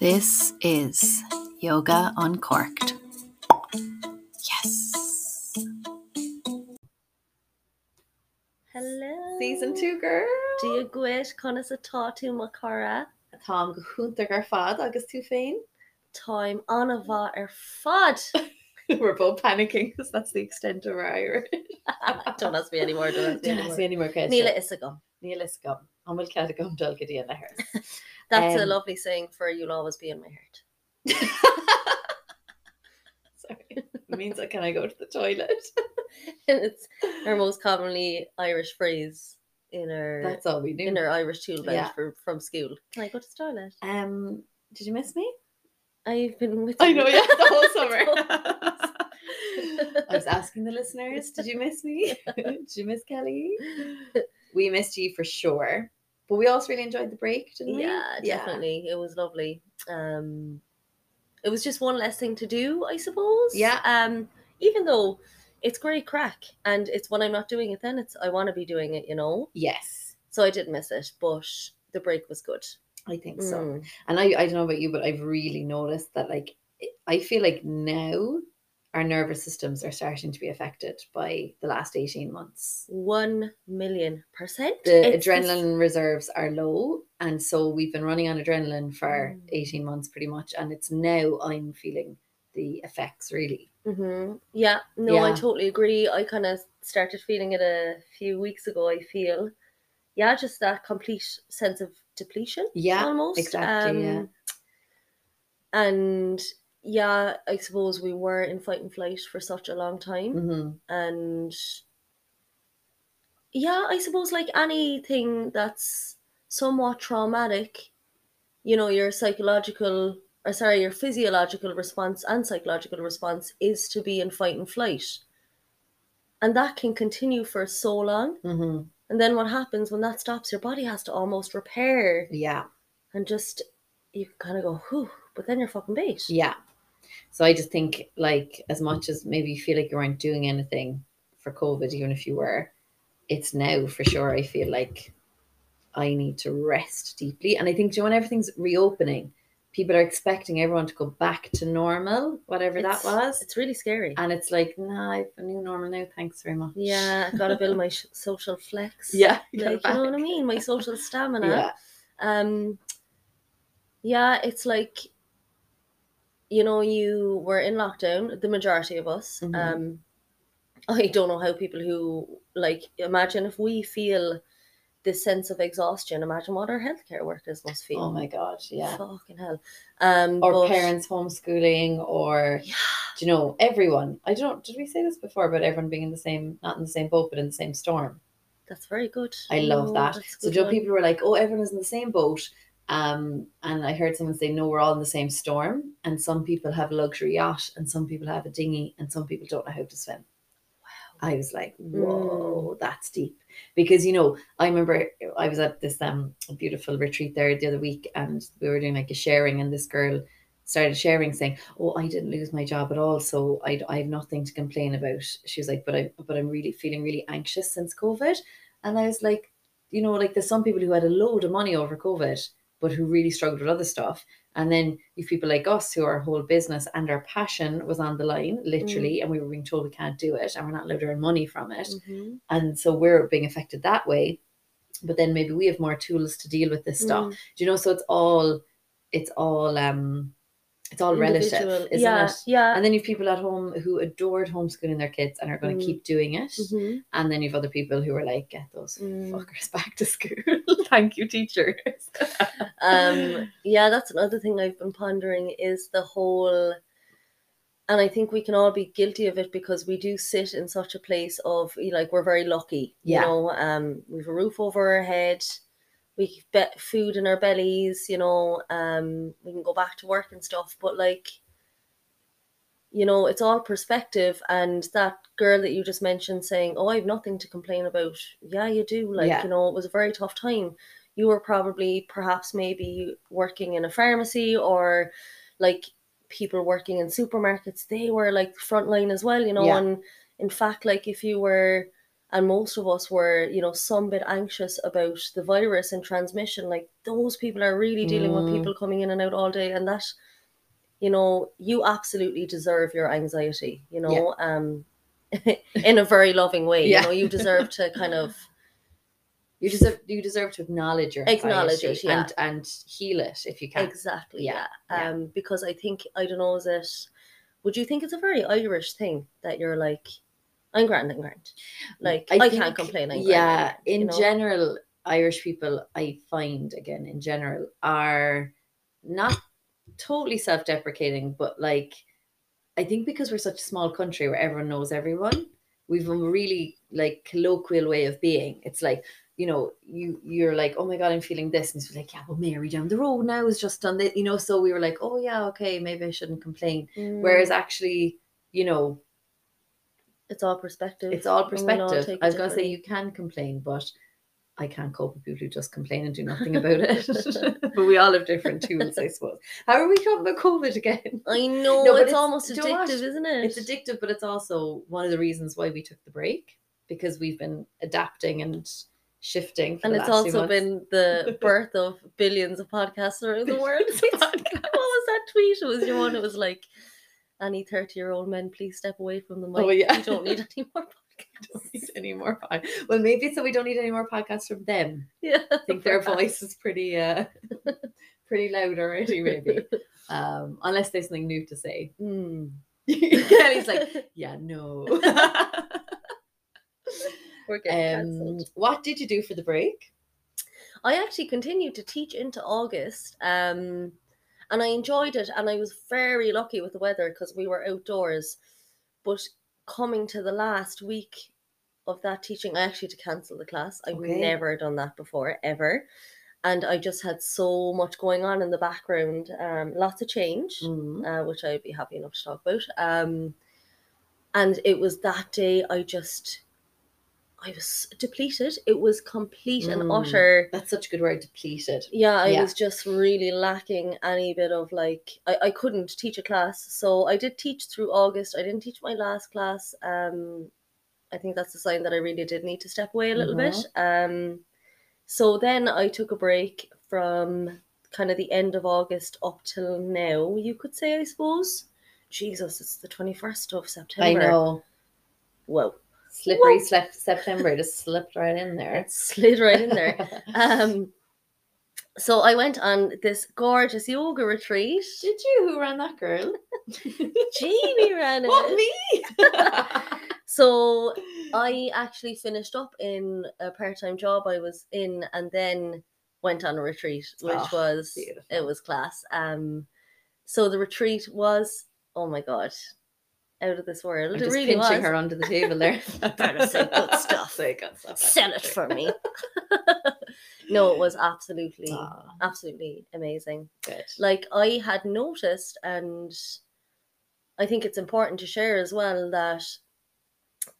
This is Yoga Uncorked. Yes. Hello. Season two, girl. Dia gwit conas atá tú má cara Tá go chuúnta ar fad agus tú féin. time anna bha ar fad. We're both panicking because that's the extent of our Irish. Don't ask me anymore. Don't ask me Don't ask me anymore. any more questions. Níla is a gum. Níl is gum. An bhfuil ce gom dul go dtíana her. That's a Um, lovely saying for you'll always be in my heart. Sorry. It means that can I go to the toilet? it's our most commonly Irish phrase in our That's all we do. in our Irish tool belt Yeah. for, from school. Can I go to the toilet? Um, did you miss me? I've been with you. I know, yeah, the whole summer. I was asking the listeners, did you miss me? did you miss Kelly? We missed you for sure. But we also really enjoyed the break, didn't we? yeah, definitely. It was lovely. Um, it was just one less thing to do, I suppose. Yeah. Um, even though it's great crack, and it's when I'm not doing it, then it's I want to be doing it, you know. Yes, So I did miss it, but the break was good. I think so. Mm. And I, I don't know about you, but I've really noticed that like I feel like now our nervous systems are starting to be affected by the last 18 months. One million percent. The It's adrenaline reserves are low. And so we've been running on adrenaline for Mm. 18 months pretty much. And it's now I'm feeling the effects really. hmm Yeah, no, I totally agree. I kind of started feeling it a few weeks ago. I feel, yeah, just that complete sense of depletion. Yeah, almost exactly, yeah. Um, And yeah, I suppose we were in fight and flight for such a long time, hmm and yeah, I suppose like anything that's somewhat traumatic, you know, your psychological or sorry, your physiological response and psychological response is to be in fight and flight. And that can continue for so long. hmm And then what happens when that stops, your body has to almost repair Yeah. and just you kind of go, whew, but then you're fucking bait. Yeah. So I just think like as much as maybe you feel like you weren't doing anything for COVID, even if you were, it's now for sure. I feel like I need to rest deeply. And I think you know, when everything's reopening, people are expecting everyone to go back to normal, whatever It's- that was. It's really scary. And it's like, nah, I've a new normal now. Thanks very much. yeah, I gotta build my social flex. Yeah. like you know what I mean, my social stamina. Yeah. Um, yeah, it's like, you know, you were in lockdown. The majority of us. Mhm. Um, I don't know how people who like imagine if we feel this sense of exhaustion. Imagine what our healthcare workers must feel. Oh my God. Yeah. Fucking hell. Um, Or but- parents homeschooling or Yeah. do you know everyone i don't did we say this before about everyone being in the same not in the same boat but in the same storm That's very good. i love No, that so Joe, people were like oh everyone is in the same boat um and i heard someone say no we're all in the same storm and some people have a luxury yacht and some people have a dinghy and some people don't know how to swim I was like, whoa, that's deep. Because, you know, I remember I was at this um beautiful retreat there the other week and we were doing like a sharing and this girl started sharing saying, oh, I didn't lose my job at all. So I, I have nothing to complain about. She was like, but I, but I'm really feeling really anxious since COVID. And I was like, you know, like there's some people who had a load of money over COVID, but who really struggled with other stuff. And then you've people like us who our whole business and our passion was on the line, literally, and we were being told we can't do it and we're not allowed to earn money from it. Mhm. And so we're being affected that way. But then maybe we have more tools to deal with this stuff. Mm. Do you know? So it's all it's all um it's all relative, isn't yeah, it? Yeah. And then you've people at home who adored homeschooling their kids and are going to Mm. keep doing it. Mhm. And then you've other people who are like, get those Mm. fuckers back to school. Thank you, teachers. um yeah that's another thing i've been pondering is the whole and i think we can all be guilty of it because we do sit in such a place of like we're very lucky Yeah. you know um we've a roof over our head we get food in our bellies you know um we can go back to work and stuff but like you know it's all perspective and that girl that you just mentioned saying oh i've nothing to complain about yeah you do like Yeah. you know it was a very tough time you were probably perhaps maybe working in a pharmacy or like people working in supermarkets they were like frontline as well you know Yeah. and in fact like if you were and most of us were, you know, some bit anxious about the virus and transmission. Like those people are really dealing Mm. with people coming in and out all day, and that, you know, you absolutely deserve your anxiety. You know, um, in a very loving way. Yeah. You know, you deserve to kind of You deserve you deserve to acknowledge your Acknowledge it, yeah. and and heal it if you can. exactly, Yeah, yeah. yeah. Um, because I think I don't know, is it? Would you think it's a very Irish thing that you're like, I'm grand, I'm grand. Like I, can't complain. I'm yeah, grand," in you know? general, Irish people I find again in general are not totally self-deprecating, but like I think because we're such a small country where everyone knows everyone, we've a really like colloquial way of being. It's like you know, you you're like, oh my god, I'm feeling this, and it's like, yeah, well, Mary down the road now has just done this, you know. So we were like, oh yeah, okay, maybe I shouldn't complain. Mm, Whereas actually, you know, it's all perspective. it's all perspective. I was gonna say you can complain, but I can't cope with people who just complain and do nothing about it. but we all have different tools, I suppose. How are we talking about COVID again? I know No, but it's, it's- almost addictive, isn't it? It's addictive, but it's also one of the reasons why we took the break because we've been adapting and shifting. For and it's also been the birth of billions of podcasts around the world. what was that tweet? It was your one. It was like, any thirty-year-old men, please step away from the mic. Oh, yeah. You don't need any more don't podcasts. need any more. pod- Well, maybe it's so we don't need any more podcasts from them. Yeah, I think their voice is pretty, uh, pretty loud already. Maybe, um, unless there's something new to say. Hmm. Kelly's like, yeah, no. we're getting um, what did you do for the break? I actually continued to teach into August, um, and I enjoyed it. And I was very lucky with the weather because we were outdoors. But coming to the last week of that teaching, I actually had to cancel the class. I've Okay. never done that before, ever. And I just had so much going on in the background, um, lots of change, Mm. uh, which I'd be happy enough to talk about. Um, and it was that day I just, I was depleted. It was complete and Mm. utter That's such a good word, depleted. yeah i Yeah. was just really lacking any bit of like I, I couldn't teach a class so i did teach through august i didn't teach my last class um i think that's a sign that i really did need to step away a little bit um so then i took a break from kind of the end of august up till now you could say i suppose jesus it's the 21st of september I know. whoa Slippery slep- September just slipped right in there. it slid right in there um so i went on this gorgeous yoga retreat Did you? Who ran that girl? Jamie ran it. What me? So I actually finished up in a part-time job I was in, and then went on a retreat, which Oh, was it was class. Um, so the retreat was oh my god, out of this world. I'm it just really pinching was. her under the table there. Better say good stuff. Say good stuff. Sell it for me. no, it was absolutely, Aw, absolutely amazing. good. like I had noticed, and I think it's important to share as well that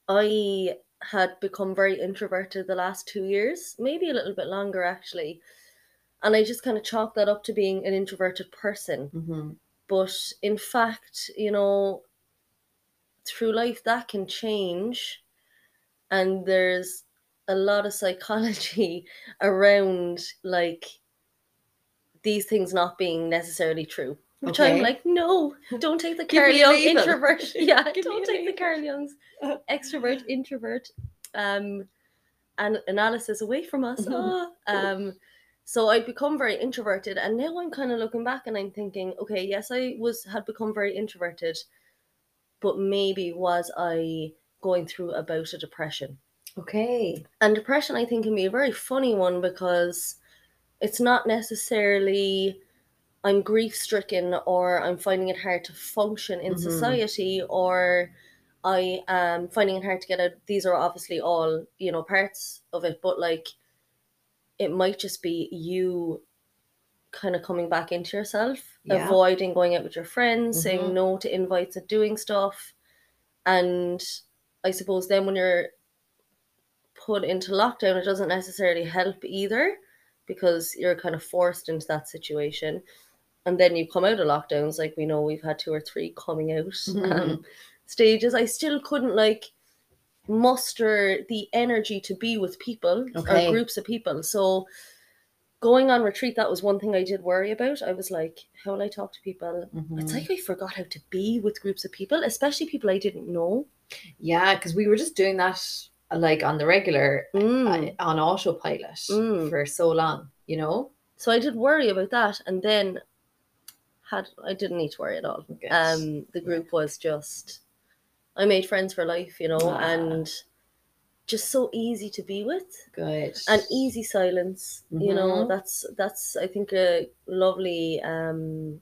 I had become very introverted the last two years, maybe a little bit longer actually. And I just kind of chalked that up to being an introverted person. Mhm. But in fact, you know, through life that can change. And there's a lot of psychology around like these things not being necessarily true. Which I'm like, no, don't take the Carl Jung introvert. Yeah, don't take the. Carl Jung's extrovert, introvert, um, and analysis away from us. Ah. Um, so I'd become very introverted, and now I'm kind of looking back and I'm thinking, okay, yes, I was had become very introverted, but maybe was I going through about a bout of depression? Okay. And depression, I think, can be a very funny one because it's not necessarily I'm grief stricken or I'm finding it hard to function in Mhm. society or I am finding it hard to get out. These are obviously all, you know, parts of it, but like it might just be you kind of coming back into yourself, Yeah. avoiding going out with your friends, Mhm. saying no to invites and doing stuff. And I suppose then when you're put into lockdown, it doesn't necessarily help either because you're kind of forced into that situation. And then you come out of lockdowns, like we know we've had two or three coming out Mhm. um, stages. I still couldn't like muster the energy to be with people Okay. or groups of people. So going on retreat, that was one thing I did worry about. I was like, how will I talk to people? It's Mhm. like I forgot how to be with groups of people, especially people I didn't know. yeah, because we were just doing that uh, like on the regular Mm. uh, on autopilot Mm. for so long, you know. So I did worry about that, and then had I didn't need to worry at all. Good. Um, the group was just I made friends for life, you know, Ah. and just so easy to be with. Good. and easy silence you know Mhm. that's that's i think a lovely um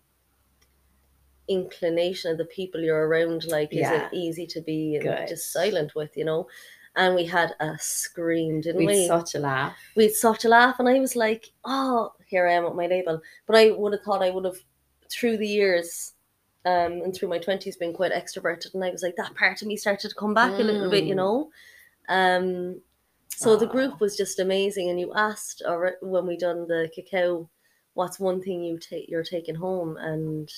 inclination of the people you're around like is it easy to be and Good. just silent with you know and we had a scream didn't we we such a laugh. we had such a laugh and i was like oh here i am at my label but i would have thought i would have through the years um and through my 20s been quite extroverted and i was like that part of me started to come back a little bit you Mm. know um so the group was just amazing and you asked or when we done the cacao what's one thing you take you're taking home? And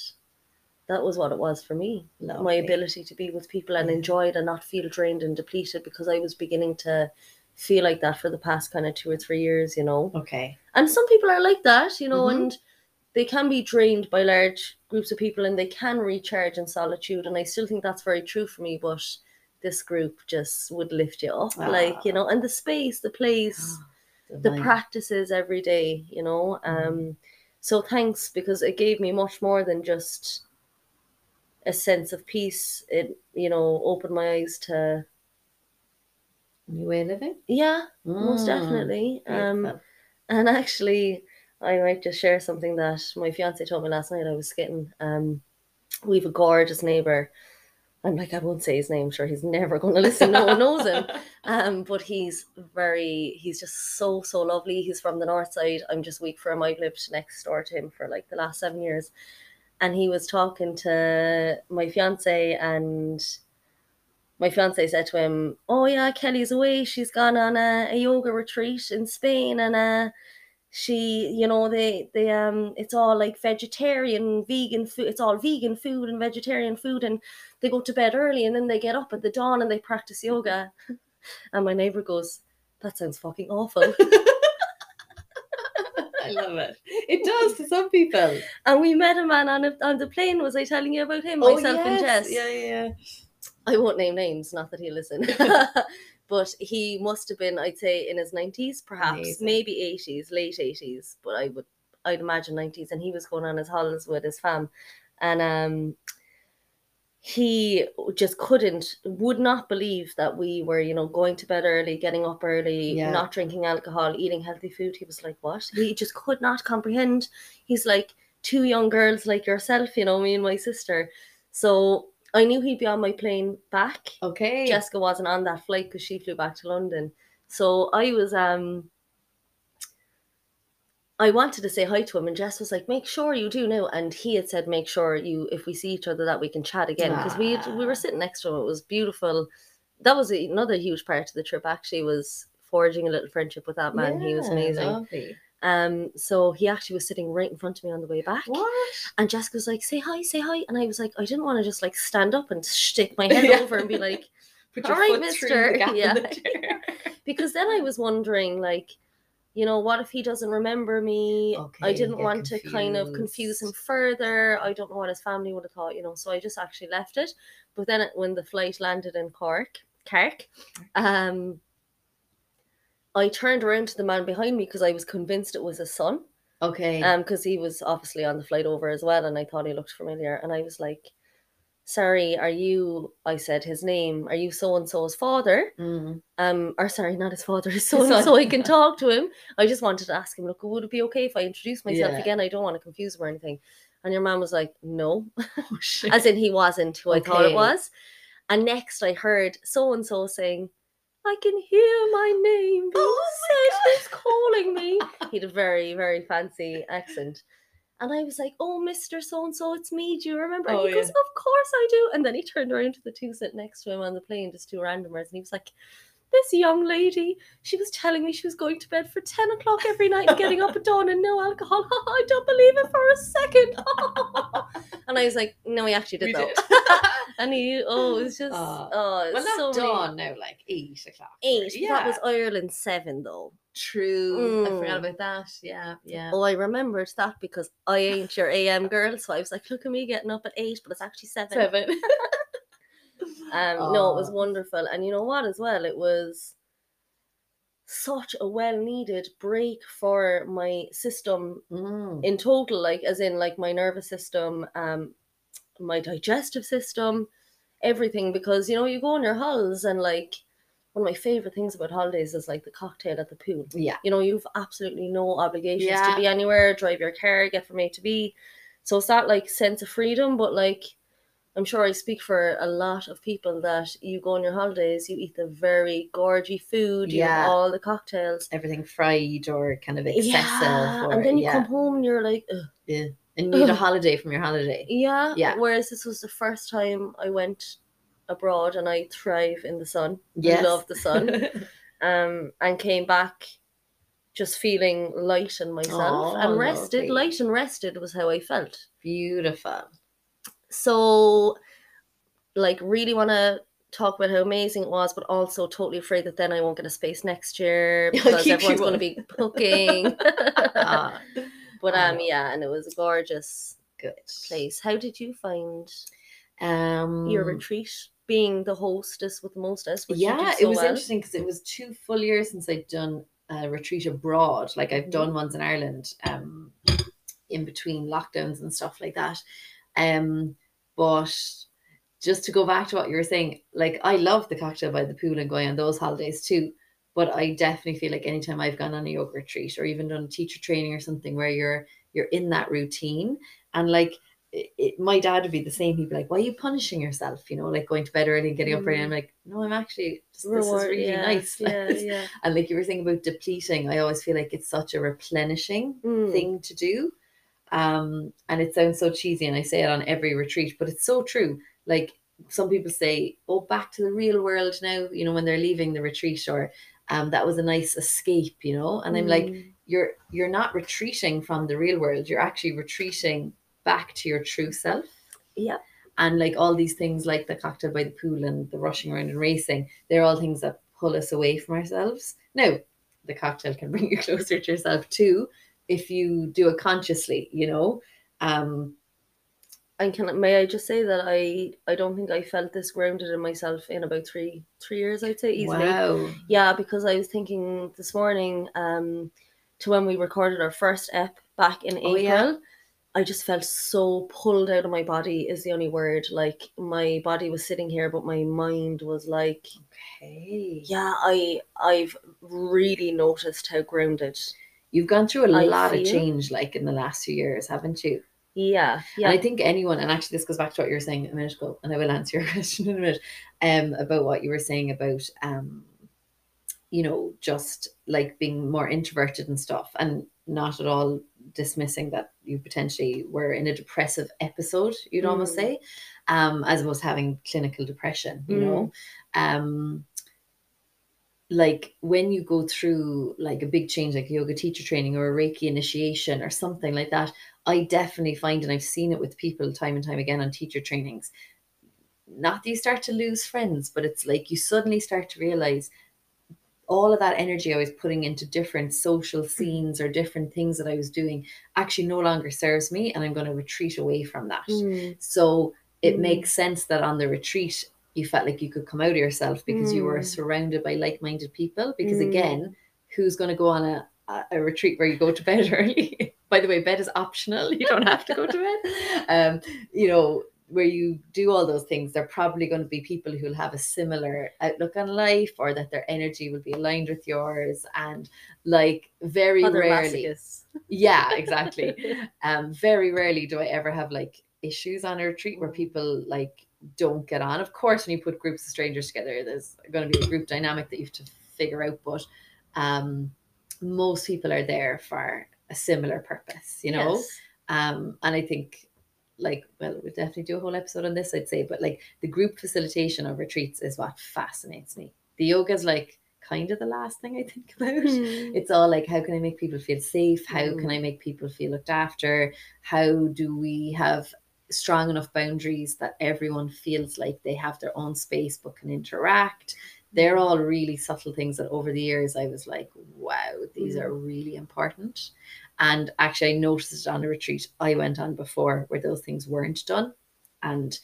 that was what it was for me. My ability to be with people and enjoy it and not feel drained and depleted because i was beginning to feel like that for the past kind of two or three years you know? Okay. and some people are like that you know Mhm. and they can be drained by large groups of people and they can recharge in solitude and i still think that's very true for me but this group just would lift you up like you Ah. know and the space the place the practices every day you know Mm-hmm. um so thanks because it gave me much more than just a sense of peace it you know opened my eyes to New way of living. yeah most Mm, definitely um beautiful. And actually, I might just share something that my fiance told me last night. I was getting, um, we have a gorgeous neighbor. I'm like, I won't say his name. Sure, he's never going to listen. No one knows him. Um, but he's very, he's just so so lovely. He's from the north side. I'm just weak for him. I've lived next door to him for like the last seven years, and he was talking to my fiance and. My fiance said to him, "Oh yeah, Kelly's away. She's gone on a, a yoga retreat in Spain, and uh, she you know they they um it's all like vegetarian vegan food it's all vegan food and vegetarian food and they go to bed early and then they get up at the dawn and they practice yoga and my neighbor goes that sounds fucking awful I love it. It does to some people. and we met a man on a, on the plane was i telling you about him myself and jess Oh, Yeah, yeah. I won't name names, not that he'll listen. But he must have been, I'd say, in his nineties, perhaps, Amazing. maybe eighties, late eighties, but I would I'd imagine nineties. And he was going on his holidays with his fam. And um he just couldn't would not believe that we were, you know, going to bed early, getting up early, Yeah. not drinking alcohol, eating healthy food. He was like, What? He just could not comprehend. He's like two young girls like yourself, you know, me and my sister. So I knew he'd be on my plane back. Okay. Jessica wasn't on that flight because she flew back to London. So I was um I wanted to say hi to him and Jess was like, make sure you do now. And he had said, make sure you if we see each other that we can chat again. Because we we Ah. were sitting next to him. It was beautiful. That was another huge part of the trip actually was forging a little friendship with that man. he was amazing. Lovely. Um so he actually was sitting right in front of me on the way back. What? And Jessica was like, say hi, say hi. And I was like, I didn't want to just like stand up and stick my head Yeah. over and be like, your right, mister. Yeah. because then I was wondering, like, you know, what if he doesn't remember me? I didn't want to kind of confuse him further. I don't know what his family would have thought, you know. So I just actually left it. But then it- when the flight landed in Cork, Cork, um, I turned around to the man behind me because I was convinced it was his son. Okay. Um, because he was obviously on the flight over as well, and I thought he looked familiar. And I was like, "Sorry, are you?" I said his name. Are you so and so's father? Mm. um or sorry not his father his son, so i can talk to him i just wanted to ask him look would it be okay if i introduce myself Yeah. again i don't want to confuse him or anything and your man was like no Oh, as in he wasn't who i thought it was and next i heard so and so saying i can hear my name being Oh said my who's calling me he had a very very fancy accent and I was like, "Oh, Mister So and So, it's me. Do you remember?" And Oh, he goes, yeah. "Of course I do." And then he turned around to the two sitting next to him on the plane, just two randomers, and he was like, this young lady, she was telling me she was going to bed for 10 o'clock every night and getting up at dawn and no alcohol. I don't believe it for a second. and I was like, no, he actually did We though. did. and he, oh, it was just, Oh. oh, it's well, so many- dawn now, like eight o'clock. Eight. Yeah, That was Ireland seven though. true. I Mm. forgot about that. Yeah, yeah. Oh, I remembered that because I ain't your AM girl, so I was like, look at me getting up at eight, but it's actually seven. Seven. Um, no, it was Oh. wonderful, and you know what? As well, it was such a well-needed break for my system Mm. in total. Like, as in, like my nervous system, um, my digestive system, everything. Because you know, you go on your holidays, and like one of my favorite things about holidays is like the cocktail at the pool. Yeah. You know, you've absolutely no obligations Yeah. to be anywhere, drive your car, get from A to B. So it's that like sense of freedom, but like I'm sure I speak for a lot of people that you go on your holidays, you eat the very gorgy food, you Yeah. all the cocktails. Everything fried or kind of excessive. Yeah, or, and then you yeah. come home and you're like, Ugh. and you need a holiday from your holiday. yeah. Yeah. Whereas this was the first time I went abroad and I thrive in the sun. Yes. I love the sun. um, and came back just feeling light in myself Oh, and rested. lovely. Light and rested was how I felt. Beautiful. So, like, really want to talk about how amazing it was, but also totally afraid that then I won't get a space next year because everyone's going to be cooking. Ah, but um, yeah, and it was a gorgeous good. place. How did you find Um, your retreat? Being the hostess with the mostest, which yeah, so it was well. interesting because it was two full years since I'd done a retreat abroad. Like I've Mhm. done ones in Ireland, um, in between lockdowns and stuff like that. Um, but just to go back to what you were saying, like I love the cocktail by the pool and going on those holidays too. But I definitely feel like anytime I've gone on a yoga retreat or even done a teacher training or something where you're you're in that routine and like it, it, my dad would be the same. He'd be like, "Why are you punishing yourself?" You know, like going to bed early and getting up early. Mm. I'm like, "No, I'm actually just, this is really yeah, nice." Yeah, yeah. and like you were saying about depleting, I always feel like it's such a replenishing Mm. thing to do. Um, and it sounds so cheesy, and I say it on every retreat, but it's so true. Like some people say, "Oh, back to the real world now," you know, when they're leaving the retreat, or um, that was a nice escape, you know. And I'm like, Mm. you're you're not retreating from the real world. You're actually retreating back to your true self. Yeah. And like all these things, like the cocktail by the pool and the rushing around and racing, they're all things that pull us away from ourselves. Now, the cocktail can bring you closer to yourself too, if you do it consciously. You know. Um, And can may I just say that I I don't think I felt this grounded in myself in about three three years I'd say easily. wow. Yeah, because I was thinking this morning um to when we recorded our first ep back in Oh, April. yeah. I just felt so pulled out of my body is the only word. Like my body was sitting here, but my mind was like, Okay. yeah, I I've really noticed how grounded. You've gone through a I lot of change, like in the last few years, haven't you? Yeah, yeah. And I think anyone, and actually this goes back to what you were saying a minute ago, and I will answer your question in a minute, um, about what you were saying about um, you know, just like being more introverted and stuff, and not at all dismissing that you potentially were in a depressive episode, you'd almost Mm. say, um, as opposed to having clinical depression, you know. Um like when you go through like a big change like a yoga teacher training or a reiki initiation or something like that i definitely find and i've seen it with people time and time again on teacher trainings not that you start to lose friends but it's like you suddenly start to realize all of that energy i was putting into different social scenes or different things that i was doing actually no longer serves me and i'm going to retreat away from that. Mm, so it Mm. makes sense that on the retreat you felt like you could come out of yourself because you were Mm. surrounded by like-minded people. Because Mm. again, who's going to go on a, a, retreat where you go to bed early? By the way, bed is optional. You don't have to go to bed. Um, you know, where you do all those things, they're probably going to be people who'll have a similar outlook on life or that their energy will be aligned with yours. And like very other rarely. Yeah, exactly um very rarely do i ever have like issues on a retreat where people like don't get on of course when you put groups of strangers together there's going to be a group dynamic that you have to figure out but um most people are there for a similar purpose you know Yes. um and i think like well we'll definitely do a whole episode on this i'd say but like the group facilitation of retreats is what fascinates me the yoga is like kind of the last thing I think about. Mm. It's all like, how can I make people feel safe? How can Mm. I make people feel looked after? How do we have strong enough boundaries that everyone feels like they have their own space but can interact? They're all really subtle things that over the years I was like, wow, these Mm. are really important. And actually, I noticed it on a retreat I went on before where those things weren't done. And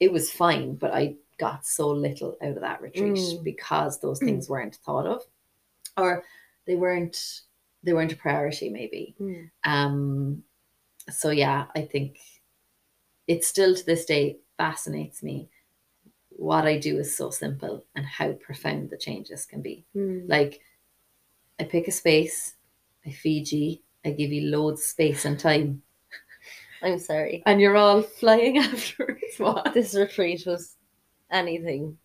it was fine, but I got so little out of that retreat Mm. because those things weren't thought of or they weren't they weren't a priority maybe Mm. um so yeah i think it still to this day fascinates me what i do is so simple and how profound the changes can be Mm. like i pick a space i feed you i give you loads of space and time I'm sorry. and you're all flying afterwards what This retreat was anything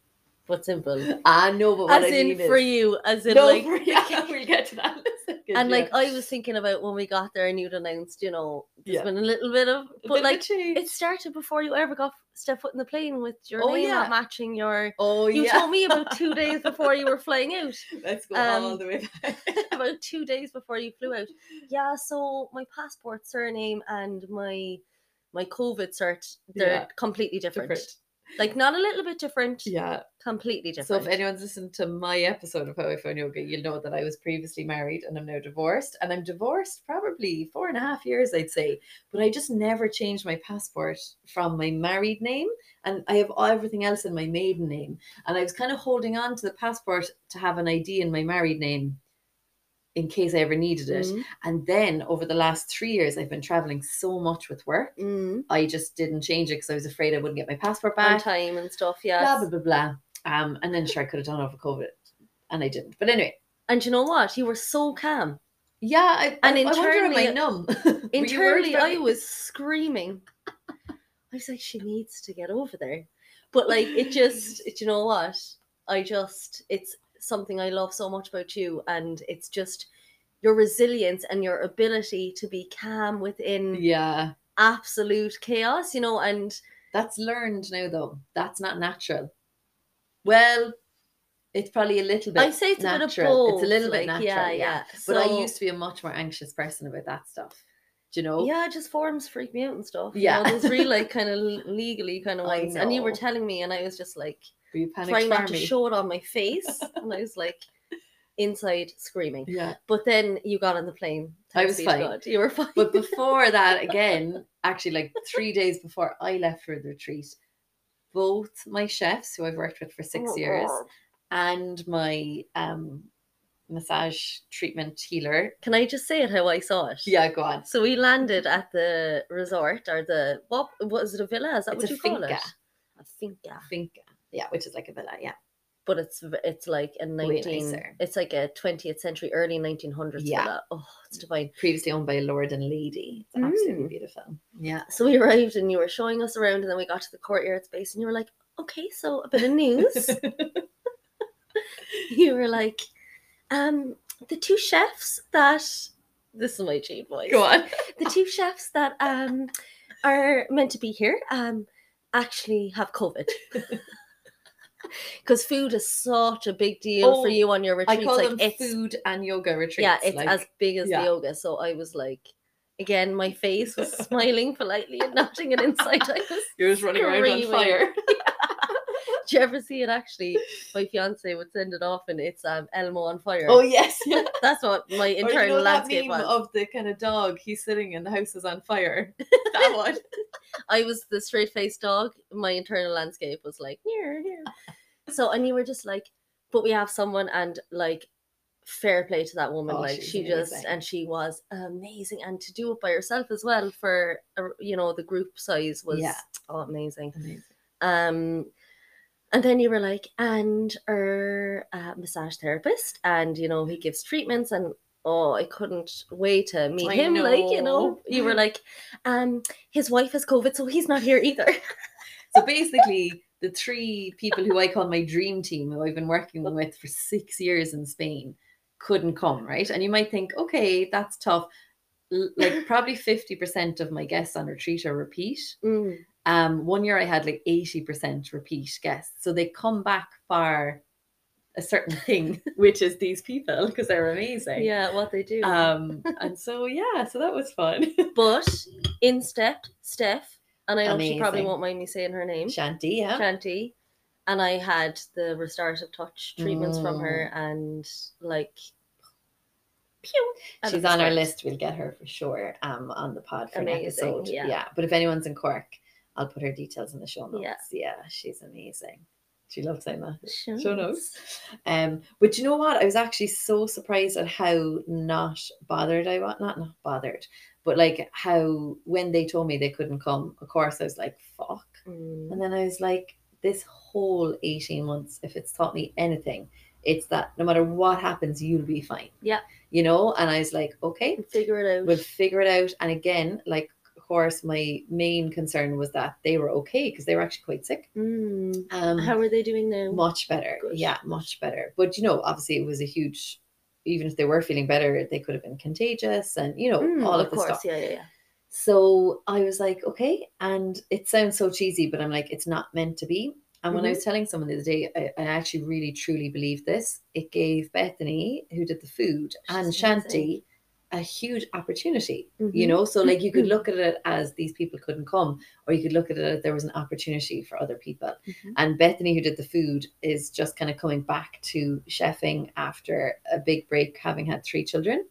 but simple. i know but what As I in for you, as in no, like yeah, we'll get to that second, and like. I was thinking about when we got there and you'd announced, you know, there's Yeah. been a little bit of but bit like change. it started before you ever got step foot in the plane with your Oh, name yeah. not matching your oh you yeah told me about two days before you were flying out. let's go um, all the way back about two days before you flew out. Yeah, so my passport surname and my my COVID cert, they're Yeah. completely different. different Like not a little bit different, yeah completely different. So if anyone's listened to my episode of How I Found Yoga, you'll know that I was previously married and I'm now divorced. And I'm divorced probably four and a half years, I'd say. But I just never changed my passport from my married name. And I have everything else in my maiden name. And I was kind of holding on to the passport to have an ID in my married name in case I ever needed it. Mm, And then over the last three years, I've been traveling so much with work. mm, I just didn't change it because I was afraid I wouldn't get my passport on back time and stuff, yeah. blah blah blah blah. Um, and then sure I could have done it over COVID, and I didn't. But anyway, And you know what? You were so calm. yeah. I, And I, I wonder am I internally- numb? Were you worried Internally, I was screaming. I was like, she needs to get over there. But like, it just, it, you know what? I just, it's something I love so much about you, and it's just your resilience and your ability to be calm within Yeah, absolute chaos, you know, and that's learned now though. That's not natural. Well, it's probably a little bit. I say it's a bit of natural. both. It's a little bit natural. yeah, yeah. yeah. But I used to be a much more anxious person about that stuff. Do you know? Yeah, just forms freak me out and stuff. Yeah. you know, those real like kind of legally kind of ones. And you were telling me, and I was just like Were you panicked trying not to me? show it on my face, and I was like inside screaming. Yeah. But then you got on the plane. I was fine. God. You were fine. But before that, again, actually, like three days before I left for the retreat, both my chefs, who I've worked with for six Oh, years, God. and my um, massage treatment healer. Can I just say it how I saw it? Yeah, go on. So we landed at the resort or the what was it a villa? Is that It's what you call finca. it? A finca. Finca. Yeah, which is like a villa. Yeah. But it's it's like a nineteen. It's like a twentieth century, early nineteen hundreds Yeah. villa. Oh, it's divine. Previously owned by a lord and lady. It's absolutely Mm. beautiful. Yeah. So we arrived and you were showing us around, and then we got to the courtyard space, and you were like, "Okay, so a bit of news." you were like, "Um, the two chefs that this is my cheap voice. go on. The two chefs that um are meant to be here um actually have COVID." Because food is such a big deal Oh, for you on your I retreats. call like them it's food and yoga retreats. yeah, it's like, as big as yeah. the yoga. So I was like, again, my face was smiling politely and nodding, and inside I was. you're just running around on fire. Did you ever see it? Actually, my fiance would send it off, and it's um Elmo on fire. Oh yes. That's what my Or you internal know that landscape meme was. of the kind of dog he's sitting and the house is on fire. that one. I was the straight faced dog. My internal landscape was like, here, here. So, and you were just like, but we have someone, and like, fair play to that woman. Oh, like, she just, and she was amazing. And to do it by herself as well for, uh, you know, the group size was Yeah. oh, amazing. Amazing. Um, and then you were like, and our uh, massage therapist, and you know, he gives treatments, and oh, I couldn't wait to meet I him. Like, you know, know. you were like, um, his wife has COVID, so he's not here either. So basically, the three people who I call my dream team, who I've been working with for six years in Spain, couldn't come, right? And you might think, okay, that's tough. Like probably 50% of my guests on retreat are repeat. Mm. Um, one year I had like 80% repeat guests. So they come back for a certain thing, which is these people because they're amazing. Yeah, what they do. Um, and so yeah, so that was fun. but in stepped Steph, and I know she probably won't mind me saying her name, Shanti, yeah. Shanti. And I had the restorative touch treatments from her, and like, pew. She's on our list. We'll get her for sure um, on the pod for Amazing, an episode. yeah. But if anyone's in Cork, I'll put her details in the show notes. Yeah. Yeah, she's amazing. She loves saying that. Shucks. Show notes. Um, but you know what? I was actually so surprised at how not bothered I was. Not not bothered, but like how when they told me they couldn't come, of course I was like, fuck. Mm. And then I was like, this whole 18 months, if it's taught me anything, it's that no matter what happens, you'll be fine. Yeah. You know? And I was like, okay, We'll Figure it out. we'll figure it out. And again, like, of course, my main concern was that they were okay because they were actually quite sick. Mm. Um, How are they doing now? much better. Good. Yeah, much better. But you know, obviously, it was a huge. Even if they were feeling better, they could have been contagious, and you know Mm, all of, of the course, stuff. yeah, yeah, yeah. So I was like, okay. And it sounds so cheesy, but I'm like, it's not meant to be. And when I Mhm. was telling someone the other day, I, I actually really truly believe this. It gave Bethany, who did the food, and Shanti amazing. A huge opportunity. You Mhm. know, so like you could look at it as these people couldn't come, or you could look at it as there was an opportunity for other people. Mhm. And Bethany, who did the food, is just kind of coming back to chefing after a big break, having had three children.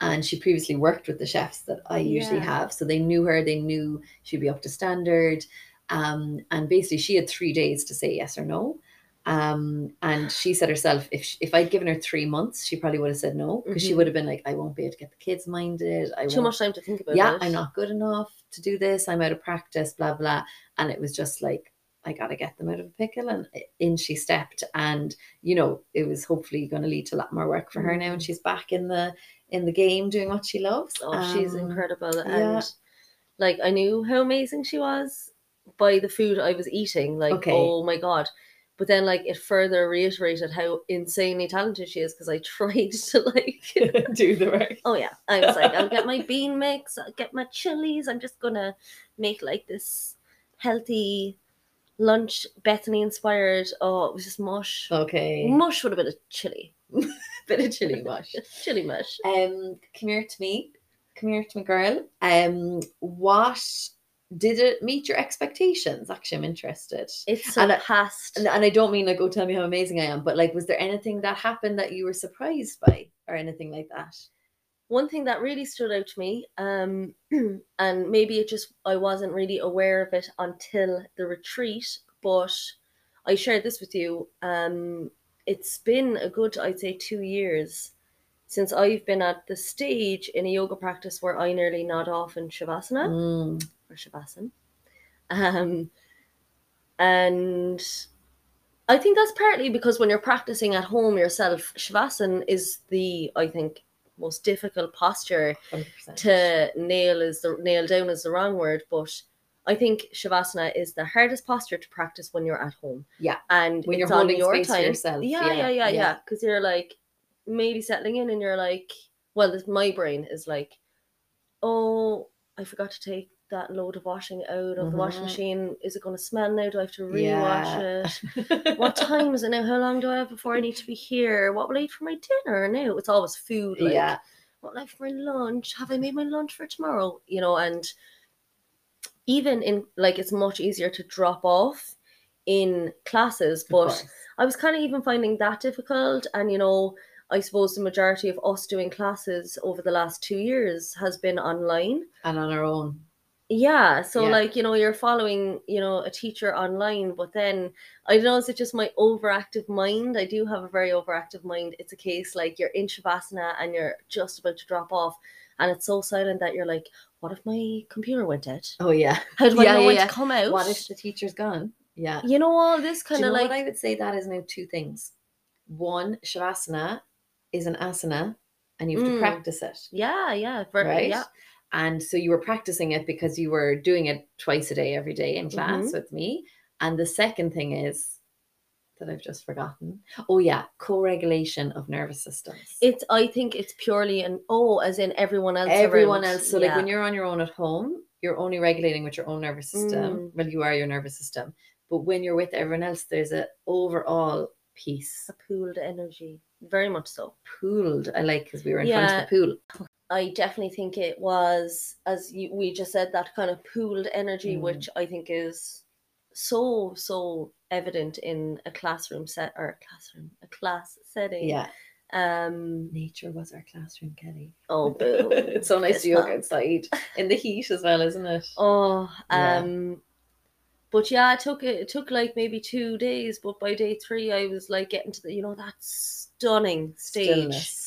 And she previously worked with the chefs that I usually Yeah. have. So they knew her, they knew she'd be up to standard. Um, and basically, she had three days to say yes or no. Um, and she said herself, if she, if I'd given her three months, she probably would have said no because she Mhm. would have been like, I won't be able to get the kids minded. I Too much time to think about yeah, it. I'm not good enough to do this. I'm out of practice, blah, blah. And it was just like, I got to get them out of a pickle. And in she stepped. And, you know, it was hopefully going to lead to a lot more work for her now. And she's back in the in the game doing what she loves. Oh, she's Um, incredible. yeah. And like I knew how amazing she was by the food I was eating. Like, Okay. oh my god. But then like it further reiterated how insanely talented she is because I tried to like do the work. Oh yeah. I was like, I'll get my bean mix, I'll get my chilies. I'm just gonna make like this healthy lunch Bethany inspired. Oh, it was just mush. Okay. Mush with a bit of chili. Bit of chili mush, chili mush. Um, come here to me. Come here to me, girl. Um, what did it meet your expectations? Actually, I'm interested. It And I- surpassed And, and I don't mean like, oh, tell me how amazing I am, but like, was there anything that happened that you were surprised by or anything like that? one thing that really stood out to me um and maybe it just i wasn't really aware of it until the retreat but i shared this with you um it's been a good i'd say two years since i've been at the stage in a yoga practice where i nearly nod off in shavasana Mm, or shavasana um and i think that's partly because when you're practicing at home yourself shavasana is the i think most difficult posture 100%. to nail is the nail down is the wrong word, but I think shavasana is the hardest posture to practice when you're at home. Yeah. and When you're holding your space time. yourself. Yeah, Yeah, yeah, yeah, yeah. yeah. Because you're like maybe settling in, and you're like, well, this, my brain is like, oh, I forgot to take that load of washing out of the washing Mhm. machine. Is it going to smell now? Do I have to rewash Yeah. it? what time is it now? How long do I have before I need to be here? What will I eat for my dinner now? It's always food. Like, yeah. what will I have for my lunch? Have I made my lunch for tomorrow? You know, and even in like it's much easier to drop off in classes, but. I was kind of even finding that difficult. And you know, I suppose the majority of us doing classes over the last two years has been online. and on our own. Yeah, so Yeah. like you know, you're following you know a teacher online, but then I don't know, is it just my overactive mind? I do have a very overactive mind. It's a case like you're in shavasana and you're just about to drop off, and it's so silent that you're like, what if my computer went dead? Oh yeah. How do I Yeah, know yeah, when yeah. to come out? What if the teacher's gone? Yeah. you know all this kind of like what I would say that is now two things. One, Shavasana is an asana and you have to Mm. practice it. yeah, yeah, ver- right? yeah, And so you were practicing it because you were doing it twice a day, every day in class Mhm. with me. And the second thing is that I've just forgotten. Oh yeah, co-regulation of nervous systems. it's I think it's purely an oh, as in everyone else. Everyone around. else. So like when you're on your own at home, you're only regulating with your own nervous system. Mm. Well, you are your nervous system. But when you're with everyone else, there's a overall peace. a pooled energy. Very much so. Pooled, I like because we were in front of the pool. I definitely think it was, as you, we just said, that kind of pooled energy, Mm. which I think is so so evident in a classroom set or a classroom a class setting. Yeah, Um. nature was our classroom, Kelly. Oh, boo. it's so nice It's to yoga not. outside in the heat as well, isn't it? Oh, Yeah. um, but yeah, it took it took like maybe two days, but by day three, I was like getting to the you know that stunning stage Stillness.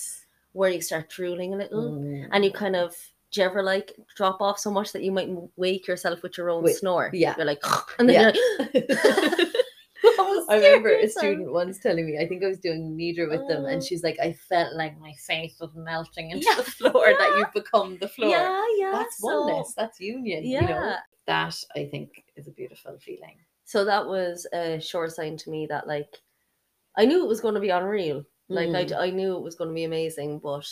Where you start drooling a little, Mm. and you kind of. Do you ever like drop off so much that you might wake yourself with your own Wait, snore? yeah. you're like, and then Yeah. you're like, Oh, I remember a student once telling me, I think I was doing Nidra with them, Oh. and she's like, I felt like my face was melting into Yeah, the floor, that you've become the floor. Yeah, yeah. That's so, oneness, that's union. Yeah. You know, that I think is a beautiful feeling. So that was a sure sign to me that like I knew it was going to be unreal. Like I, Mm. d- I knew it was going to be amazing, but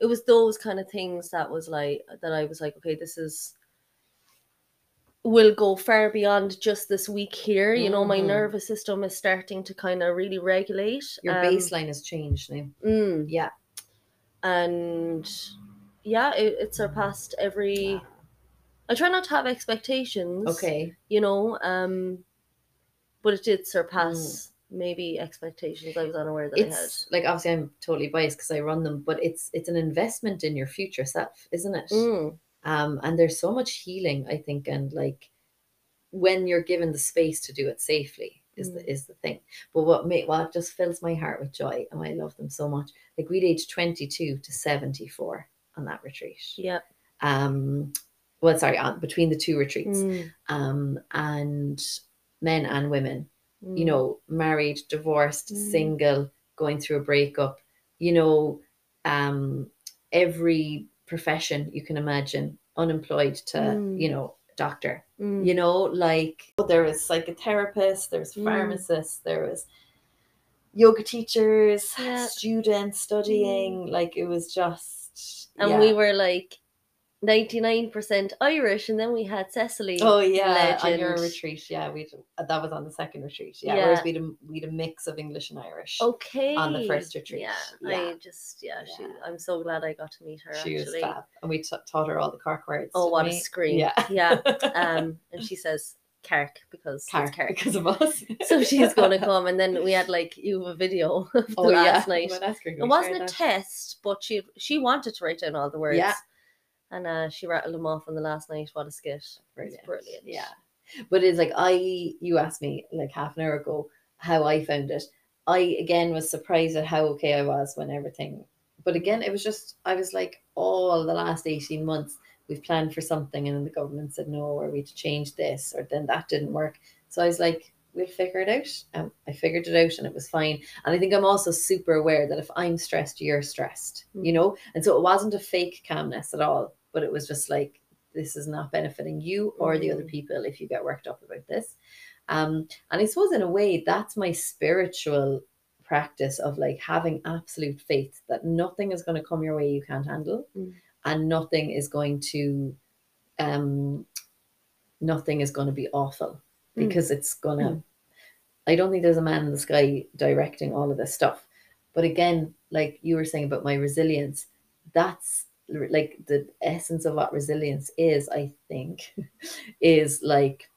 it was those kind of things that was like that I was like, okay, this is will go far beyond just this week here. You know, my Mhm. nervous system is starting to kind of really regulate. Your um, baseline has changed now. mm, Yeah. and yeah, it, it surpassed every. I try not to have expectations. Okay. you know um but it did surpass maybe expectations i was unaware that It's like obviously I'm totally biased because I run them, but it's it's an investment in your future self, isn't it? mm, um and there's so much healing i think and like when you're given the space to do it safely is Mm. the is the thing. But what made what just fills my heart with joy and i love them so much like we'd age 22 to 74 on that retreat. Yeah um well sorry on between the two retreats. Mm, um and men and women you mm, know, married, divorced, Mm. single, going through a breakup, you know, um, every profession you can imagine, unemployed to, Mm. you know, doctor. mm, You know, like there was psychotherapists, there was Mm. pharmacists, there was yoga teachers, Yeah. students studying. Like it was just and yeah. we were like 99% irish and then we had cecily Oh yeah, on your retreat, yeah, we that was on the second retreat, yeah. Whereas we'd a, we'd a mix of English and Irish. okay on the first retreat. yeah, Yeah. i just yeah, she i'm so glad i got to meet her she was fab, and we t- taught her all the Cork words. oh what a scream Yeah, yeah um and she says Carrick because Cork because of us. so she's gonna come and then we had like you have a video of the Oh last yeah, night it wasn't a test but she she wanted to write down all the words Yeah. And uh she rattled them off on the last night what a skit brilliant. brilliant. Yeah, but it's like I you asked me like half an hour ago how I found it. I again was surprised at how okay I was when everything. But again, it was just I was like all the last eighteen months we've planned for something and then the government said no or we to change this or then that didn't work. So I was like, we'll figure it out. And I figured it out and it was fine. And I think I'm also super aware that if I'm stressed, you're stressed, you know? And so it wasn't a fake calmness at all, but it was just like, this is not benefiting you or the other Mm. people if you get worked up about this. Um, and I suppose in a way, that's my spiritual practice of like having absolute faith that nothing is going to come your way you can't handle Mm. and nothing is going to um nothing is going to be awful Mm. because it's gonna Mm. i don't think there's a man in the sky directing all of this stuff but again like you were saying about my resilience that's like the essence of what resilience is i think is like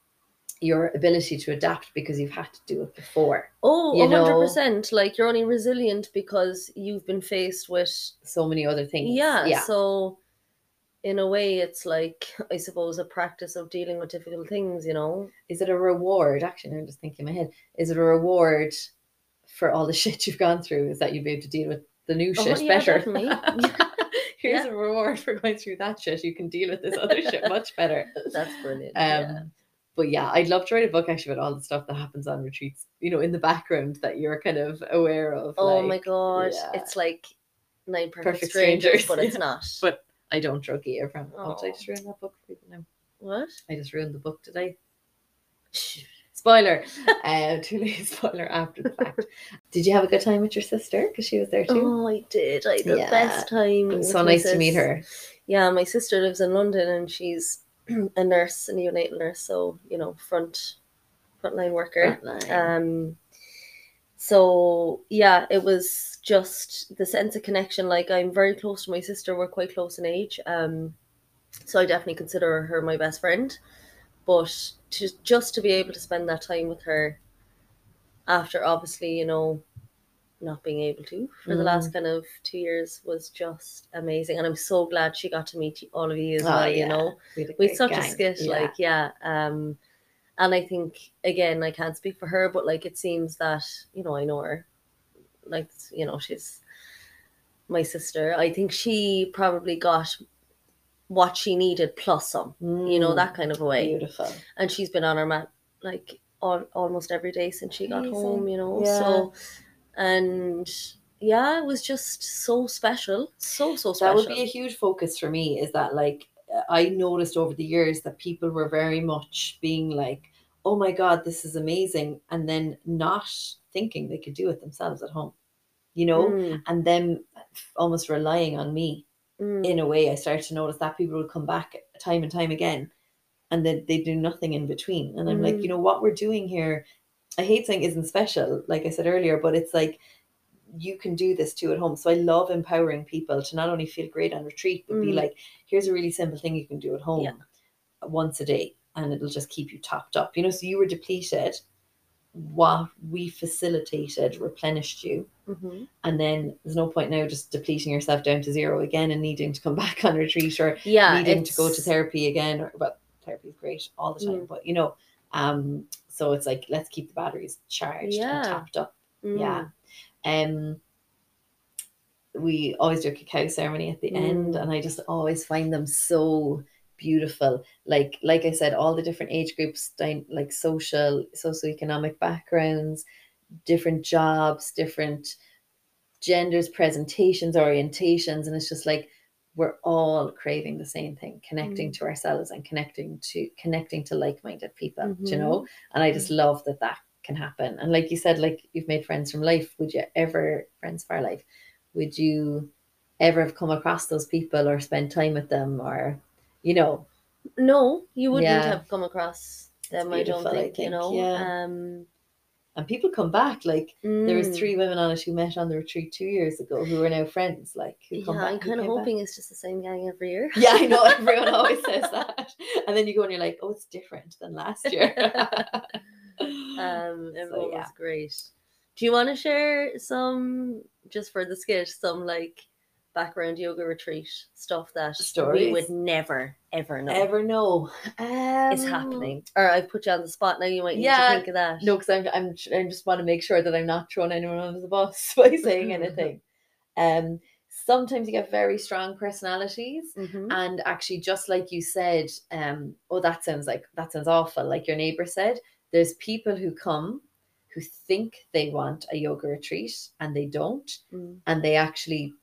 your ability to adapt because you've had to do it before oh You 100% like you're only resilient because you've been faced with so many other things. Yeah, yeah. so in a way it's like i suppose a practice of dealing with difficult things you know? Is it a reward? Actually i'm just thinking in my head. Is it a reward for all the shit you've gone through is that you'd be able to deal with the new Oh, shit yeah, better. here's Yeah. a reward for going through that shit. You can deal with this other shit much better. That's brilliant um yeah. but yeah i'd love to write a book actually about all the stuff that happens on retreats you know in the background that you're kind of aware of oh my god yeah. it's like nine perfect, Perfect strangers, Strangers, but it's not. But- i don't drug ear from oh, did i just ruin that book for now what? I just ruined the book today Spoiler. uh, too late. Spoiler after the fact. Did you have a good time with your sister? Because she was there too. oh i did i had the Yeah. best time it was so nice to meet her. yeah my sister lives in london and she's a nurse a neonatal nurse so you know front frontline worker Frontline. Um, so yeah, it was just the sense of connection. Like I'm very close to my sister. We're quite close in age. Um, so I definitely consider her my best friend. But to just to be able to spend that time with her after obviously, you know, not being able to for the Mm. last kind of two years was just amazing. And I'm so glad she got to meet all of you as Oh, well, yeah. you know. We had a such a gang. skit, Yeah. like, yeah. Um and I think again, I can't speak for her, but like it seems that, you know, I know her. Like, you know, she's my sister. I think she probably got what she needed plus some, you know, Mm, that kind of a way beautiful. and she's been on her mat like all, almost every day since she got home you know Yeah. so and yeah it was just so special so so special. that would be a huge focus for me is that like i noticed over the years that people were very much being like oh my god this is amazing and then not thinking they could do it themselves at home you know Mm, and them almost relying on me mm, in a way i started to notice that people would come back time and time again and then they do nothing in between and i'm like Mm. you know what we're doing here i hate saying isn't special like i said earlier but it's like you can do this too at home so i love empowering people to not only feel great on retreat but be Mm. like here's a really simple thing you can do at home Yeah. once a day and it'll just keep you topped up you know so you were depleted what we facilitated replenished you mhm. and then there's no point now just depleting yourself down to zero again and needing to come back on retreat or yeah needing to go to therapy again or well therapy is great all the time Mm. but you know um so it's like let's keep the batteries charged Yeah. and topped up mm, yeah um we always do a cacao ceremony at the end Mm. and i just always find them so beautiful. Like like i said all the different age groups like social socioeconomic backgrounds different jobs different genders presentations orientations and it's just like we're all craving the same thing connecting mm. to ourselves and connecting to connecting to like-minded people do you know? Mm-hmm. And i just love that that can happen. And like you said like you've made friends from life. Would you ever friends for life would you ever have come across those people or spend time with them or you know no you wouldn't Yeah. have come across them i don't beautiful, I think, you know yeah. um and people come back like there was mm, three women on it who met on the retreat two years ago who are now friends like who yeah come back i'm kind of came back. hoping it's just the same gang every year yeah i know everyone always says that and then you go and you're like oh it's different than last year Um, So, everyone yeah. was great. Do you want to share some, just for the skit, some like background yoga retreat stuff that we would never ever know ever know is Um, happening? Or I've put you on the spot now. You might need Yeah, to think of that. no because I'm, I'm i just want to make sure that i'm not throwing anyone under the bus by saying anything um sometimes you get very strong personalities Mhm. And actually, just like you said, um, oh, that sounds like that sounds awful. Like your neighbor said, there's people who come who think they want a yoga retreat and they don't, Mm, and they actually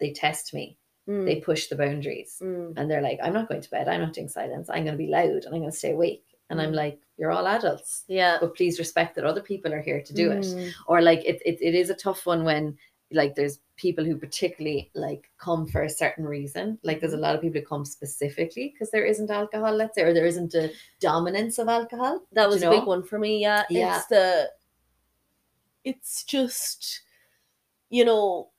they test me. mm, They push the boundaries, mm, and they're like, "I'm not going to bed. I'm not doing silence. I'm going to be loud, and I'm going to stay awake." And I'm Mm. like, "You're all adults, yeah. but please respect that other people are here to do it." Mm, or like it, it, it is a tough one when like there's people who particularly like come for a certain reason like there's a lot of people who come specifically because there isn't alcohol let's say or there isn't a dominance of alcohol That was you a big one for me. Yeah, Yeah. it's the. It's just, you know,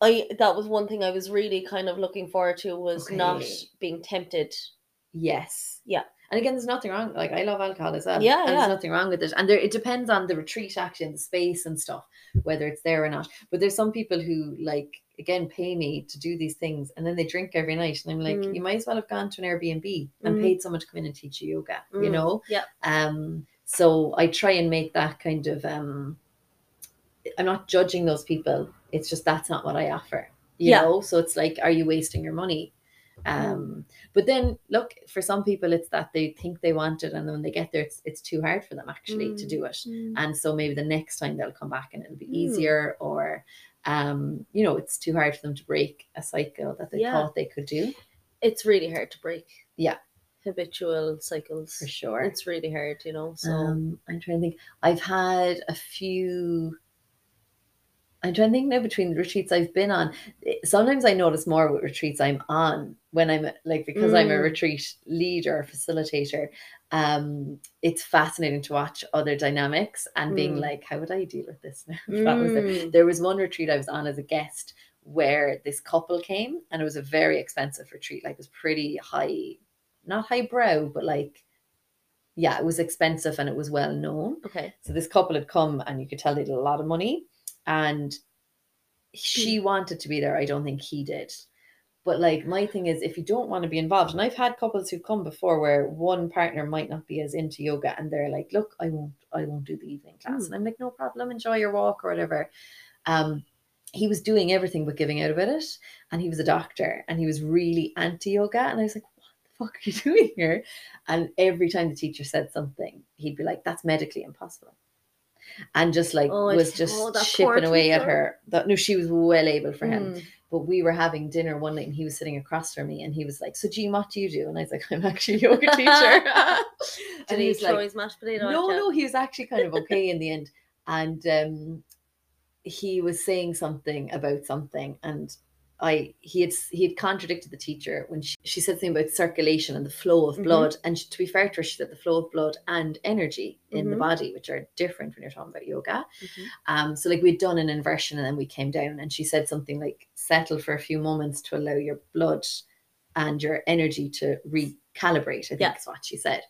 I that was one thing I was really kind of looking forward to was not being tempted. yes Yeah. and again there's nothing wrong like i love alcohol as well Yeah, and yeah. there's nothing wrong with it and there it depends on the retreat actually the space and stuff whether it's there or not but there's some people who like again pay me to do these things and then they drink every night and i'm like Mm. you might as well have gone to an airbnb and Mm. paid someone to come in and teach you yoga you Mm. know Yeah. um so i try and make that kind of um i'm not judging those people it's just that's not what i offer you Yeah. know so it's like are you wasting your money um but then look for some people it's that they think they want it and then when they get there it's, it's too hard for them actually to Mm. do it and so maybe the next time they'll come back and it'll be Mm. easier or um you know it's too hard for them to break a cycle that they Yeah. thought they could do It's really hard to break. Yeah. habitual cycles. for sure It's really hard, you know. So Um, I'm trying to think. I've had a few. I'm trying to think now between the retreats I've been on. sometimes I notice more with retreats I'm on when I'm like because I'm a Mm. retreat leader, facilitator. Um, it's fascinating to watch other dynamics and being Mm. like, how would I deal with this that was there? Mm. There was one retreat I was on as a guest where this couple came and it was a very expensive retreat. Like it was pretty high, not highbrow, but like, yeah, it was expensive and it was well known. Okay. So this couple had come and you could tell they had a lot of money and she wanted to be there. I don't think he did. But like my thing is if you don't want to be involved, and I've had couples who've come before where one partner might not be as into yoga and they're like, Look, I won't I won't do the evening class. Mm. And I'm like, No problem, enjoy your walk or whatever. Um he was doing everything but giving out about it. And he was a doctor and he was really anti yoga. And I was like, What the fuck are you doing here? And every time the teacher said something, he'd be like, That's medically impossible. And just like Oh, was just oh, chipping away at her. That no, she was well able for him. Mm. But we were having dinner one night and he was sitting across from me and he was like, So Jean, what do you do? And I was like, I'm actually a yoga teacher. and he's he he was throw like, his mashed potato? No, no, he was actually kind of okay in the end. And um he was saying something about something and I he had he had contradicted the teacher when she, she said something about circulation and the flow of Mhm. blood. And she, to be fair to her, she said the flow of blood and energy in the Mhm. body, which are different when you're talking about yoga. Mhm. Um, so like we'd done an inversion and then we came down and she said something like settle for a few moments to allow your blood and your energy to recalibrate, I think Yeah. is what she said.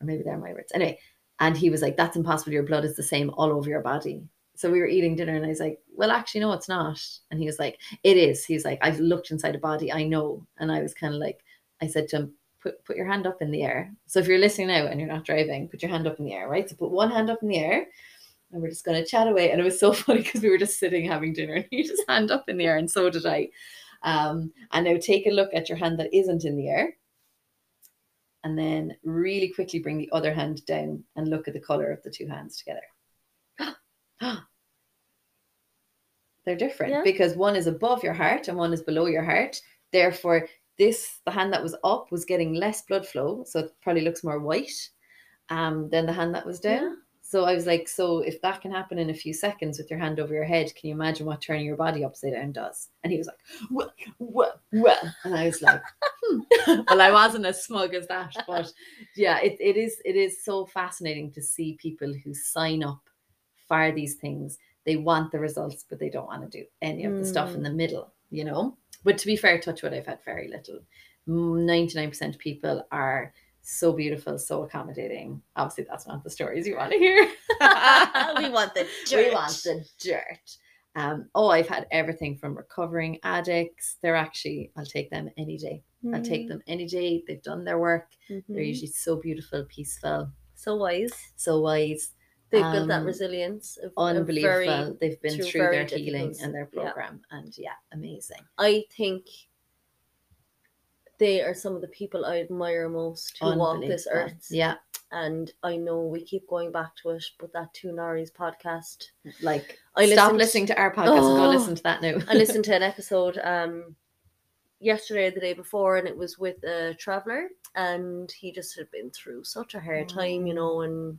Or maybe they're my words. Anyway, and he was like, That's impossible. Your blood is the same all over your body. So we were eating dinner and I was like, Well, actually, no, it's not. And he was like, It is. He's like, I've looked inside a body, I know. And I was kind of like, I said to him, Put put your hand up in the air. So if you're listening now and you're not driving, put your hand up in the air, right? So put one hand up in the air and we're just going to chat away. And it was so funny because we were just sitting having dinner and he just hand up in the air, and so did I. Um, and now take a look at your hand that isn't in the air. And then really quickly bring the other hand down and look at the color of the two hands together. They're different Yeah. because one is above your heart and one is below your heart. Therefore, this the hand that was up was getting less blood flow, so it probably looks more white um, than the hand that was down. Yeah. So I was like, so if that can happen in a few seconds with your hand over your head, can you imagine what turning your body upside down does? And he was like, well, well, well. And I was like, hmm. well, I wasn't as smug as that, but yeah, it, it is it is so fascinating to see people who sign up for these things. They want the results, but they don't want to do any of the stuff in the middle, you know. But to be fair, touch wood, I've had very little. Ninety nine percent of people are so beautiful, so accommodating. Obviously, that's not the stories you want to hear. we want the dirt. We want the dirt. Um, oh, I've had everything from recovering addicts. They're actually, I'll take them any day. I'll take them any day. They've done their work. They're Mhm. usually so beautiful, peaceful, so wise. so wise, They've built that Um, resilience. of- of unbelievable. very- They've been through through their healing difficult- and their yeah. program. And yeah, amazing. I think they are some of the people I admire most who walk this earth. Yeah. And I know we keep going back to it, but that Two Norries podcast, Like, I stop listened- listening to our podcast and go Oh. listen to that now. I listened to an episode um yesterday or the day before and it was with a traveller and he just had been through such a hard time, you Mm. know, and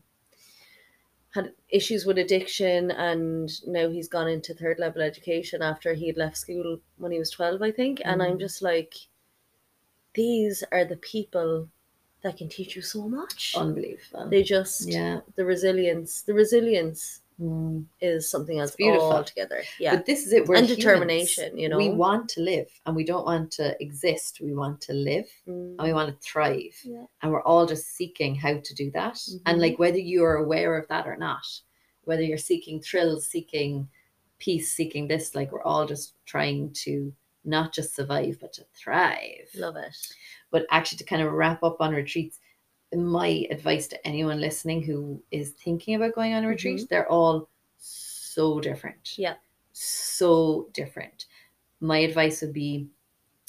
had issues with addiction and now he's gone into third level education after he had left school when he was 12 I think and I'm Mm. just like these are the people that can teach you so much. Unbelievable. They just yeah. the resilience, the resilience Mm. is something else beautiful. altogether. Yeah. But this is it. We're And humans. determination, you know. We want to live and we don't want to exist. We want to live Mm. and we want to thrive. Yeah. And we're all just seeking how to do that. And Mhm. like whether you're aware of that or not, whether you're seeking thrills, seeking peace, seeking this, like we're all just trying to not just survive, but to thrive. Love it. But actually, to kind of wrap up on retreats, my advice to anyone listening who is thinking about going on a retreat, they're all so different. Mm-hmm. Yeah. So different. My advice would be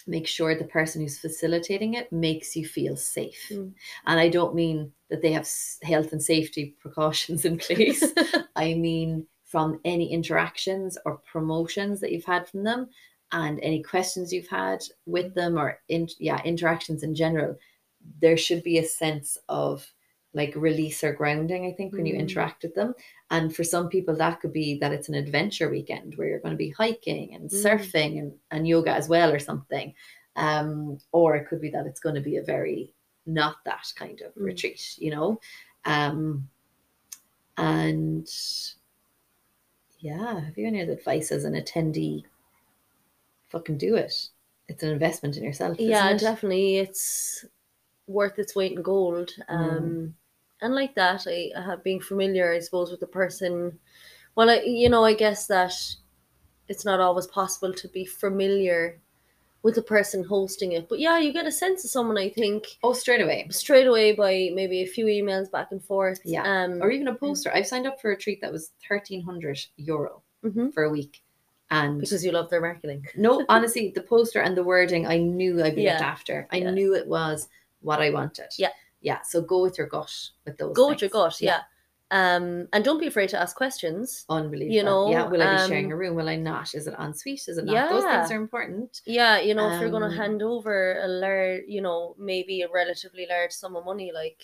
make sure the person who's facilitating it makes you feel safe. Mm. And I don't mean that they have health and safety precautions in place. I mean, from any interactions or promotions that you've had from them, and any questions you've had with them, or in, yeah, interactions in general, there should be a sense of like release or grounding, I think, when you Mm. interact with them. And for some people, that could be that it's an adventure weekend where you're going to be hiking and Mm. surfing and, and yoga as well, or something. Um, or it could be that it's going to be a very not that kind of Mm. retreat, you know. Um, and yeah, have you any other advice as an attendee? Fucking do it. It's an investment in yourself. yeah it? definitely it's worth its weight in gold Mm. um and like that I, I have being familiar i suppose with the person well I, you know i guess that it's not always possible to be familiar with the person hosting it but yeah you get a sense of someone i think Oh, straight away. straight away by maybe a few emails back and forth Yeah. um Or even a poster. I've signed up for a treat that was thirteen hundred euro mhm, for a week, and because you love their marketing no, honestly, the poster and the wording, I knew I'd be looked after. I Yeah. knew it was what I wanted. Yeah. yeah. So go with your gut with those. go with your things. gut yeah. um and don't be afraid to ask questions Unbelievable. You know, yeah. Will I be sharing um, a room? Will I not? Is it en suite? Is it not? Those things are important. Yeah, you know, if you're going Um, to hand over a large, you know, maybe a relatively large sum of money, like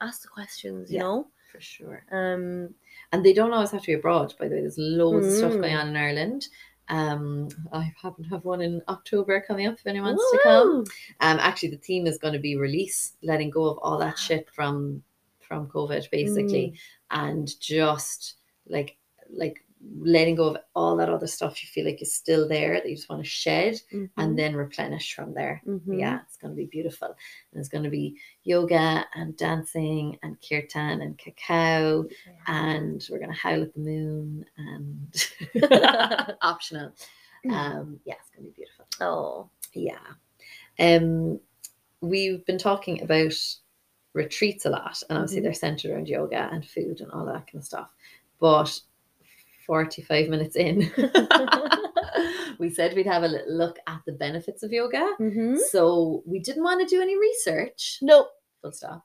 ask the questions, you Yeah. know. For sure. Um, And they don't always have to be abroad, by the way. There's loads of stuff going Mm. on in Ireland. Um, I happen to have one in October coming up if anyone wants to come. Um, actually, the theme is going to be release, letting go of all Ah. that shit from from COVID, basically, Mm. and just like like letting go of all that other stuff you feel like is still there that you just want to shed, Mhm, and then replenish from there. mhm. Yeah, it's going to be beautiful. And it's going to be yoga and dancing and kirtan and cacao and we're gonna howl at the moon and optional. Um, yeah, it's gonna be beautiful. Oh, Yeah. Um, we've been talking about retreats a lot, and obviously Mhm. they're centered around yoga and food and all that kind of stuff. But forty-five minutes in, we said we'd have a little look at the benefits of yoga. Mhm. So we didn't want to do any research Nope. full stop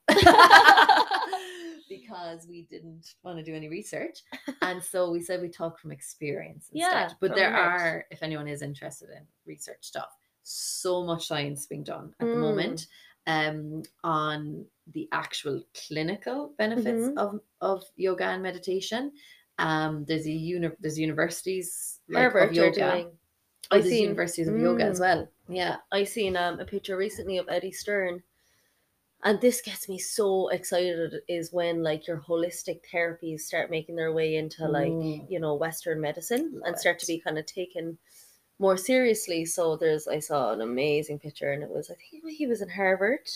because we didn't want to do any research and so we said we talk from experience instead Yeah, but there heart. are if anyone is interested in research stuff so much science being done at the Mm. moment um on the actual clinical benefits Mhm. of of yoga and meditation um there's a uni- there's universities like, Harvard of yoga doing. oh, I there's seen- universities of yoga as Mm. well yeah I seen um, a picture recently of Eddie Stern, and this gets me so excited. Is when like your holistic therapies start making their way into like Mm. you know Western medicine Love and start it. to be kind of taken more seriously. So there's I saw an amazing picture, and it was I think he was in Harvard.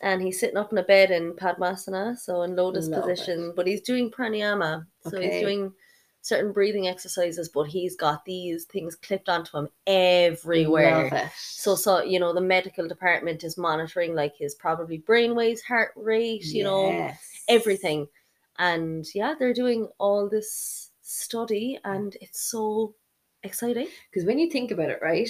And he's sitting up in a bed in Padmasana, so in lotus Love position, it. but he's doing pranayama. So Okay. he's doing certain breathing exercises, but he's got these things clipped onto him everywhere. So, so you know, the medical department is monitoring like his probably brainwaves, heart rate, you know, everything. And yeah, they're doing all this study, and it's so exciting. Because when you think about it, right,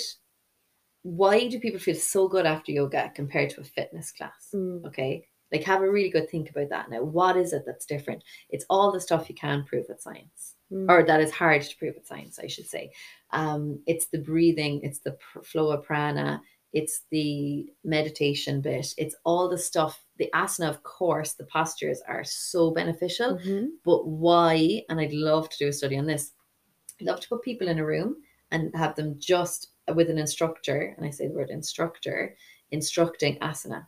why do people feel so good after yoga compared to a fitness class? Mm. Okay. Like, have a really good think about that now. What is it that's different? It's all the stuff you can prove with science, Mm. or that is hard to prove with science, I should say. Um, it's the breathing, it's the pr- flow of prana, it's the meditation bit, it's all the stuff. The asana, of course, the postures are so beneficial Mhm. but why and i'd love to do a study on this i'd love to put people in a room and have them just with an instructor and i say the word instructor instructing asana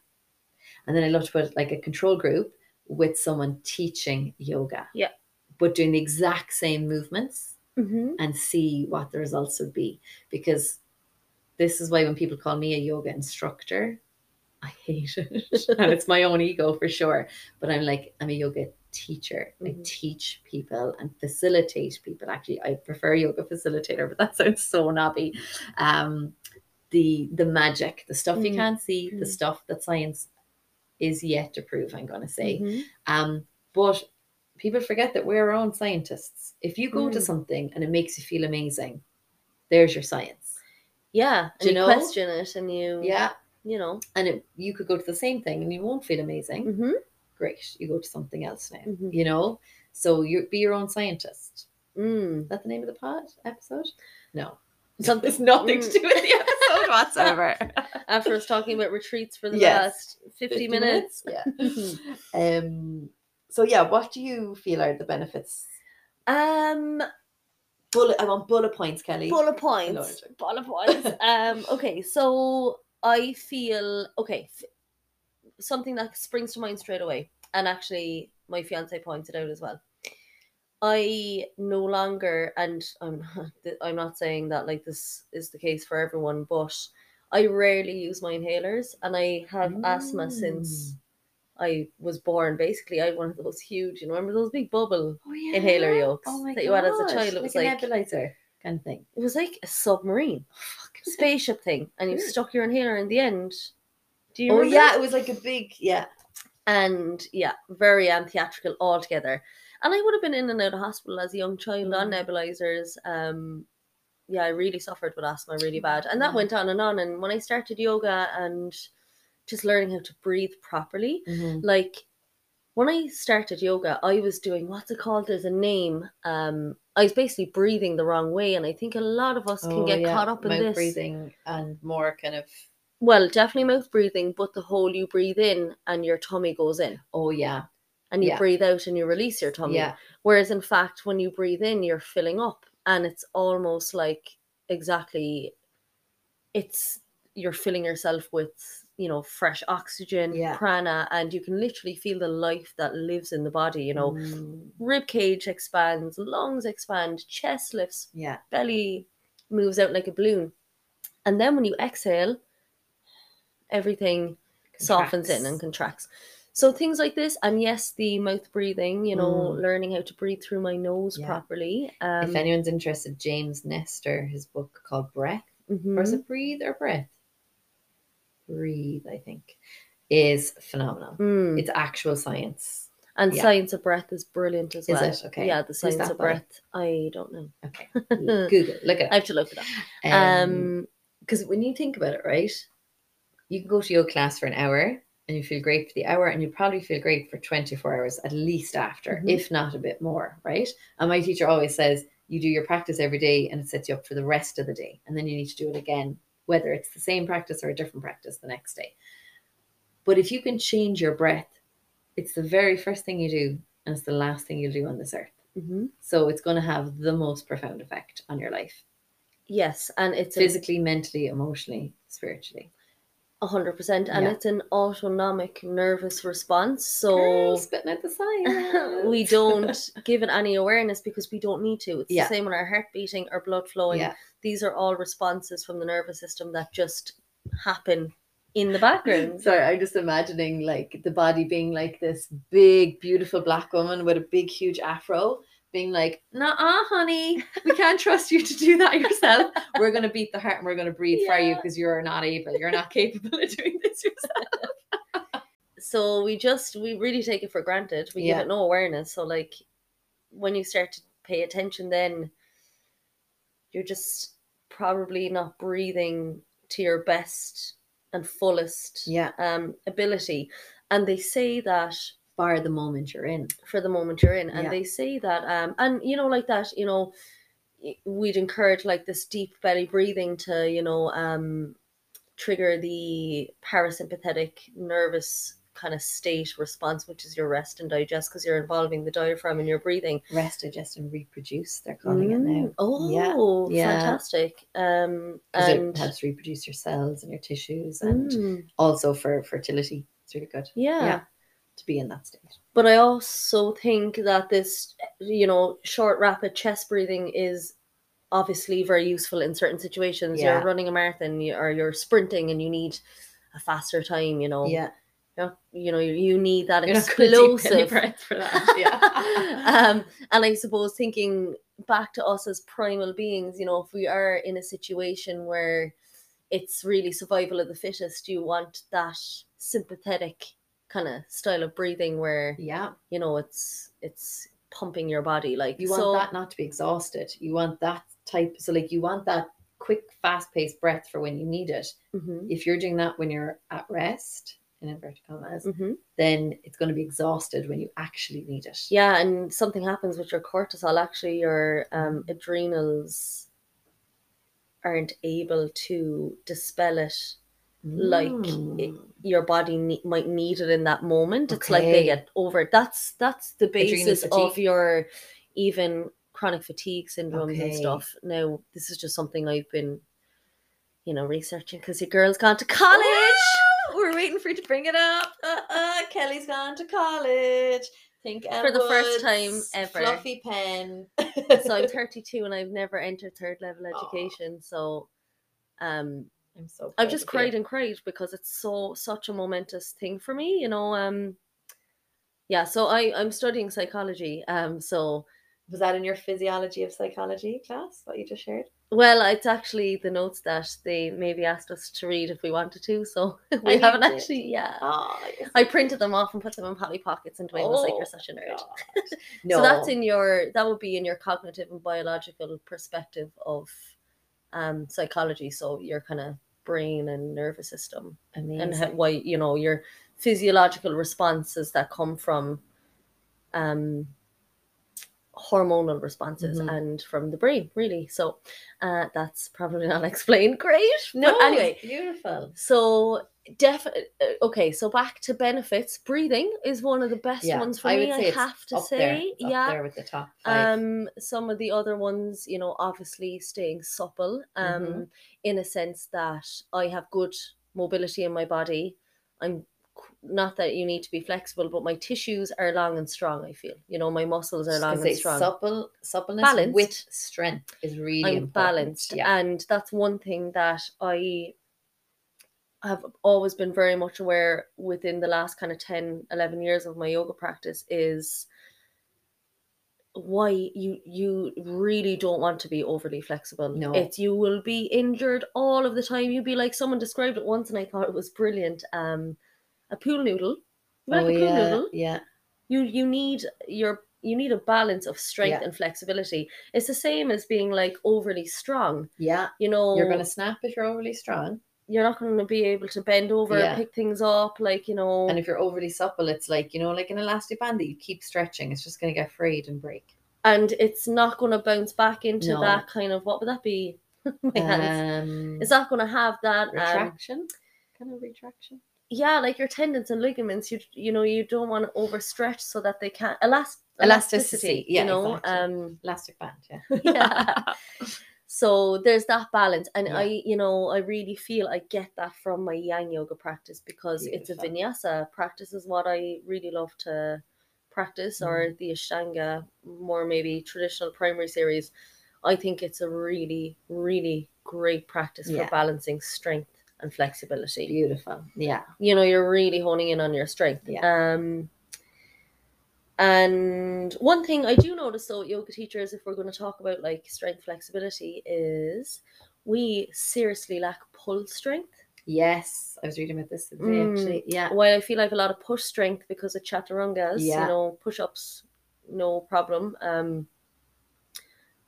and then i'd love to put like a control group with someone teaching yoga Yeah. But doing the exact same movements Mhm. and see what the results would be because this is why when people call me a yoga instructor i hate it and it's my own ego for sure but i'm like i'm a yoga teacher i Mhm. teach people and facilitate people actually i prefer yoga facilitator but that sounds so knobby um the the magic the stuff you Mhm. can't see the Mhm. stuff that science is yet to prove i'm going to say Mhm. um, but people forget that we're our own scientists. If you go to Mm. something and it makes you feel amazing, there's your science. Yeah, and Do you you, know? question it, and you, Yeah. you know, And it, you could go to the same thing and you won't feel amazing. hmm Great. You go to something else now. Mhm. You know? So you be your own scientist. mm. Is that the name of the pod episode? No. Something- There's nothing to do with the episode whatsoever. after us talking about retreats for the Yes. last 50, minutes. Yeah. um. So yeah, what do you feel are the benefits? Um, Bullet. I want bullet points, Kelly. bullet points. Bullet points. um, okay, so I feel okay. f- Something that springs to mind straight away, and actually, my fiance pointed out as well. I no longer, and I'm I'm not saying that like this is the case for everyone, but I rarely use my inhalers, and I have asthma since Mm. I was born. Basically, I had one of those huge, you know, remember those big bubble Oh, yeah. inhaler yolks Oh that you had as a child? It was like, a nebulizer kind of thing. it was like a submarine spaceship thing, and you stuck your inhaler in the end. Do you Oh yeah, it was like a big yeah. and yeah, very um, theatrical altogether. And I would have been in and out of hospital as a young child on Mm. nebulizers. Um, yeah, I really suffered with asthma really bad, and that went on and on. And when I started yoga and just learning how to breathe properly, Mhm. like when I started yoga, I was doing what's it called? There's a name. Um, I was basically breathing the wrong way, and I think a lot of us can Oh, get yeah, caught up in mouth this. breathing and more kind of Well, definitely mouth breathing, but the whole you breathe in and your tummy goes in, oh yeah and you Yeah. breathe out and you release your tummy. yeah Whereas in fact, when you breathe in, you're filling up, and it's almost like exactly, it's you're filling yourself with you know fresh oxygen, Yeah. prana, and you can literally feel the life that lives in the body. You know, Mm, rib cage expands, lungs expand, chest lifts, yeah belly moves out like a balloon, and then when you exhale, everything softens in and contracts. So things like this, and yes, the mouth breathing, you know, Mm. learning how to breathe through my nose Yeah. properly. Um, if anyone's interested, James Nestor, his book called Breath, mhm. or is it Breathe or Breath? Breathe, I think, is phenomenal. Mm. It's actual science. And yeah. science of breath is brilliant as Is well. it? Okay. Yeah, the science of by? breath. I don't know. Okay, Google, look at I have to look it up. Um, because when you think about it, right, you can go to yoga class for an hour and you feel great for the hour, and you probably feel great for 24 hours at least after, Mhm. if not a bit more, right? And my teacher always says you do your practice every day and it sets you up for the rest of the day, and then you need to do it again, whether it's the same practice or a different practice the next day. But if you can change your breath, it's the very first thing you do, and it's the last thing you'll do on this earth. mhm. So it's going to have the most profound effect on your life, Yes, and it's a physically, mentally, emotionally, spiritually. A hundred percent, and Yeah. it's an autonomic nervous response. So Girl, spitting out the we don't give it any awareness because we don't need to. It's Yeah. the same with our heart beating, our blood flowing. Yeah. These are all responses from the nervous system that just happen in the background. Sorry, I'm just imagining like the body being like this big, beautiful black woman with a big, huge afro, being like, "Nah, honey, we can't trust you to do that yourself. We're gonna beat the heart and we're gonna breathe for you because you're not able. You're not capable of doing this yourself." so we just we really take it for granted. We Yeah. give it no awareness. So like when you start to pay attention, then you're just probably not breathing to your best and fullest Yeah, um ability. And they say that bar the moment you're in. for the moment you're in and Yeah. they say that um and you know like that you know we'd encourage like this deep belly breathing to you know um trigger the parasympathetic nervous kind of state response which is your rest and digest because you're involving the diaphragm in your breathing Rest, digest, and reproduce. They're calling it now. Mm, oh Yeah. fantastic Um, and it helps reproduce your cells and your tissues, and Mm, also for fertility. It's really good. yeah. Yeah. To be in that state. But I also think that this, you know, short, rapid chest breathing is obviously very useful in certain situations. Yeah. You're running a marathon or you're sprinting and you need a faster time, you know. Yeah, You know, you, know, you need that you're not going to take any explosive. breath for that. Yeah. um, and I suppose thinking back to us as primal beings, you know, if we are in a situation where it's really survival of the fittest, you want that sympathetic kind of style of breathing where yeah, you know it's it's pumping your body like you want so, that not to be exhausted. You want that type. So like you want that quick, fast-paced breath for when you need it. Mhm, If you're doing that when you're at rest, in inverted commas, mhm. then it's going to be exhausted when you actually need it. yeah and something happens with your cortisol actually your um adrenals aren't able to dispel it like it, Mm. your body ne- might need it in that moment. It's like they get over it. That's that's the basis of your even chronic fatigue syndromes and stuff. Now, this is just something I've been, you know, researching because your girl's gone to college. College. We're waiting for you to bring it up. Uh-uh, Kelly's gone to college. Think For the first time ever. Fluffy pen. so I'm 32 and I've never entered third level education. So, um, I'm so. I've just of you. cried and cried because it's so such a momentous thing for me, you know. Um, yeah. So I I'm studying psychology. Um, so Was that in your physiology of psychology class? What you just shared? well, it's actually the notes that they maybe asked us to read if we wanted to. So we you haven't did? actually. Yeah. Oh, I printed them off and put them in poly pockets, and Dwayne was like, Oh, "You're such a nerd." No, So that's in your that would be in your cognitive and biological perspective of um psychology. So you're kind of brain and nervous system amazing. and how, why you know your physiological responses that come from um hormonal responses Mhm. and from the brain really so uh that's probably not explained great no, but anyway beautiful. so definitely okay so back to benefits breathing is one of the best Yeah, ones for I me i have to there, say up yeah there with the top five. um some of the other ones you know obviously staying supple um Mhm. in a sense that i have good mobility in my body i'm not that you need to be flexible but my tissues are long and strong i feel you know my muscles are long and strong supple, suppleness Balanced. with strength is really i'm important. balanced Yeah, and that's one thing that i have always been very much aware within the last kind of 10 11 years of my yoga practice is why you you really don't want to be overly flexible No. it's you will be injured all of the time you'd be like someone described it once and i thought it was brilliant um a pool noodle You like oh a pool yeah, noodle yeah. you you need your you need a balance of strength Yeah. and flexibility it's the same as being like overly strong Yeah, you know you're gonna snap if you're overly strong, you're not going to be able to bend over Yeah. pick things up like you know and if you're overly supple, it's like you know, like an elastic band that you keep stretching. It's just gonna get frayed and break. and it's not going to bounce back into No. that kind of what would that be my hands Um, it's not going to have that um, retraction, kind of retraction. Yeah like your tendons and ligaments you you know you don't want to overstretch so that they can't elast Elasticity, yeah, you know exactly. um Elastic band, yeah. yeah so there's that balance and Yeah. i you know i really feel i get that from my yang yoga practice because it's a vinyasa practice is what i really love to practice or Mm-hmm. the ashtanga more maybe traditional primary series i think it's a really really great practice Yeah. for balancing strength and flexibility Beautiful. Yeah. you know you're really honing in on your strength um and one thing i do notice though yoga teachers if we're going to talk about like strength flexibility is we seriously lack pull strength Yes. I was reading about this today Mm. actually. Yeah. while i feel like a lot of push strength because of chaturangas Yeah. you know push-ups no problem um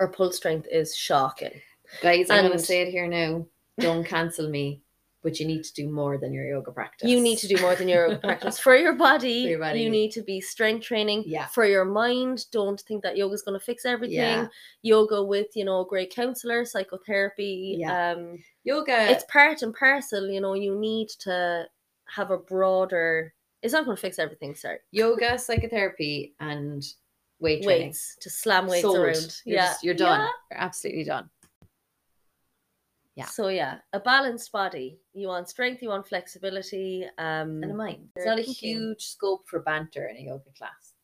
our pull strength is shocking Guys, I'm gonna say it here now. Don't cancel me, but you need to do more than your yoga practice. You need to do more than your yoga practice for your body. For your body. You need to be strength training. Yeah. For your mind, don't think that yoga's going to fix everything. Yeah. Yoga with you know a great counselor, psychotherapy. Yeah. Um, yoga. it's part and parcel. You know, you need to have a broader. It's not going to fix everything. Sorry, yoga, psychotherapy, and weight training. weights to slam weights Sold. around. You're yeah, just- you're done. Yeah. You're absolutely done. Yeah. So yeah, a balanced body. You want strength. You want flexibility. Um, And a mind. It's not a huge scope for banter in a yoga class.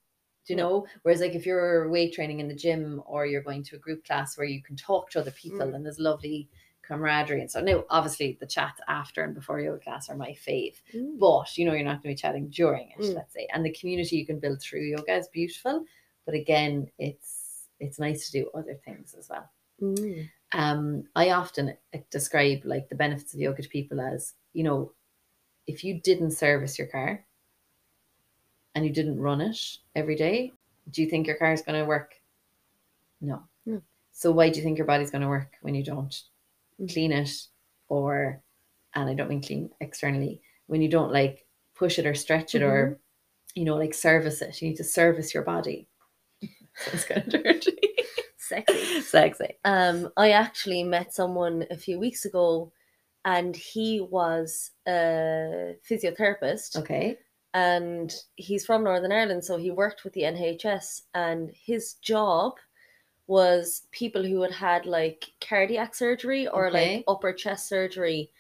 Do you No. know? Whereas, like, if you're weight training in the gym or you're going to a group class where you can talk to other people Mm. and there's lovely camaraderie and so now obviously the chats after and before yoga class are my fave mm, but you know you're not going to be chatting during it Mm. let's say and the community you can build through yoga is beautiful but again it's it's nice to do other things as well mm, um i often uh, describe like the benefits of yoga to people as you know if you didn't service your car and you didn't run it every day do you think your car is going to work? No. No. so why do you think your body's going to work when you don't Mm. clean it or and i don't mean clean externally when you don't like push it or stretch it or you know like service it? You need to service your body. Sounds kind of dirty Sexy. Sexy. Um, I actually met someone a few weeks ago, and he was a physiotherapist, Okay. and he's from Northern Ireland, so he worked with the NHS, and his job was people who had had like cardiac surgery or Okay. like upper chest surgery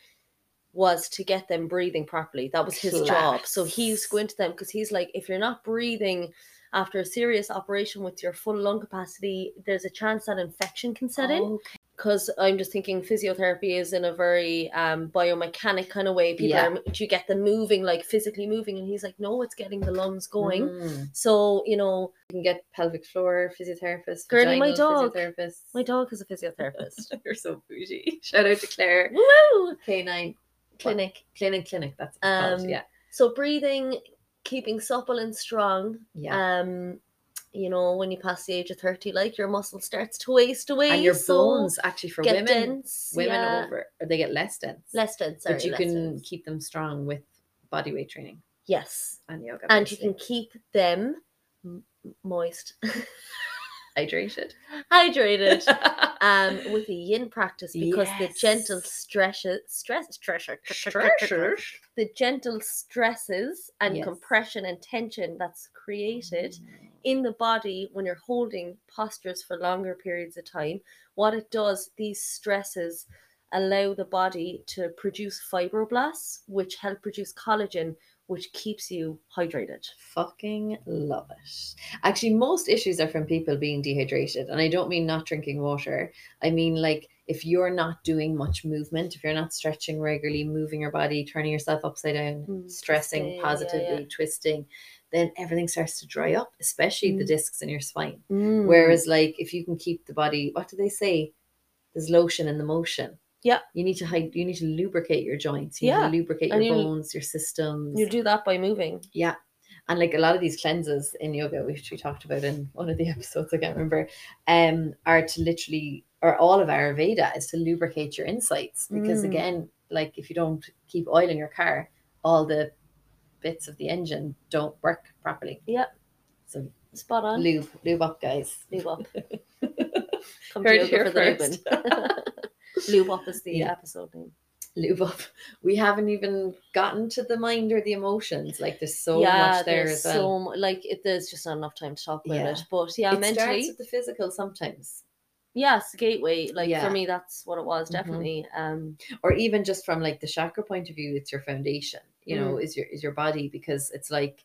was to get them breathing properly. That was his job. So he used to go into them because he's like, if you're not breathing after a serious operation with your full lung capacity, there's a chance that infection can set in Okay. because I'm just thinking physiotherapy is in a very um, biomechanic kind of way. People Yeah. are, do you get them moving, like physically moving? And he's like, no, it's getting the lungs going. Mm. So, you know, You can get pelvic floor physiotherapist. Girlie, my dog. My dog is a physiotherapist. You're so bougie. Shout out to Claire. Woo! K9 Clinic. Clinic Clinic. That's it's called. Um, Yeah. So breathing, keeping supple and strong. Yeah. Um, you know, when you pass the age of 30, like your muscle starts to waste away. and your so bones actually for women dense. women yeah. over or they get less dense. less dense. Sorry, but you can dense. keep them strong with body weight training yes, and yoga. and you can keep them moist, hydrated. hydrated. um, with the yin practice because the gentle Yes. stresses, stress, stress, Stretchers. the gentle stresses and Yes. compression and tension that's created in the body when you're holding postures for longer periods of time. What it does, these stresses allow the body to produce fibroblasts, which help produce collagen, which keeps you hydrated. Fucking love it. Actually, most issues are from people being dehydrated. And I don't mean not drinking water. I mean, like, if you're not doing much movement, if you're not stretching regularly, moving your body, turning yourself upside down, Mm, stressing twisting, yeah, positively, yeah. twisting, then everything starts to dry up, especially the Mm. discs in your spine. Mm. Whereas, like, if you can keep the body, what do they say? There's lotion in the motion. Yeah. You need to hide, you need to lubricate your joints. You Yeah. need to lubricate your you- bones, your systems. you do that by moving. Yeah. And like a lot of these cleanses in yoga, which we talked about in one of the episodes, I can't remember, um, are to literally, or all of Ayurveda is to lubricate your insights. Because Mm. again, like if you don't keep oil in your car, all the bits of the engine don't work properly. Yep. So Spot on. lube, lube up, guys. Lube up. Come Heard to yoga here for the first. lubing. Lube up is the Yeah. episode name. Lube up. We haven't even gotten to the mind or the emotions. Like there's so much there there's as well. so mu- like it, there's just not enough time to talk about Yeah. it. But yeah, it starts mentally, with the physical sometimes. yes, gateway. Like Yeah. for me, that's what it was Mhm. definitely. Um, or even just from like the chakra point of view it's your foundation you know is your is your body because it's like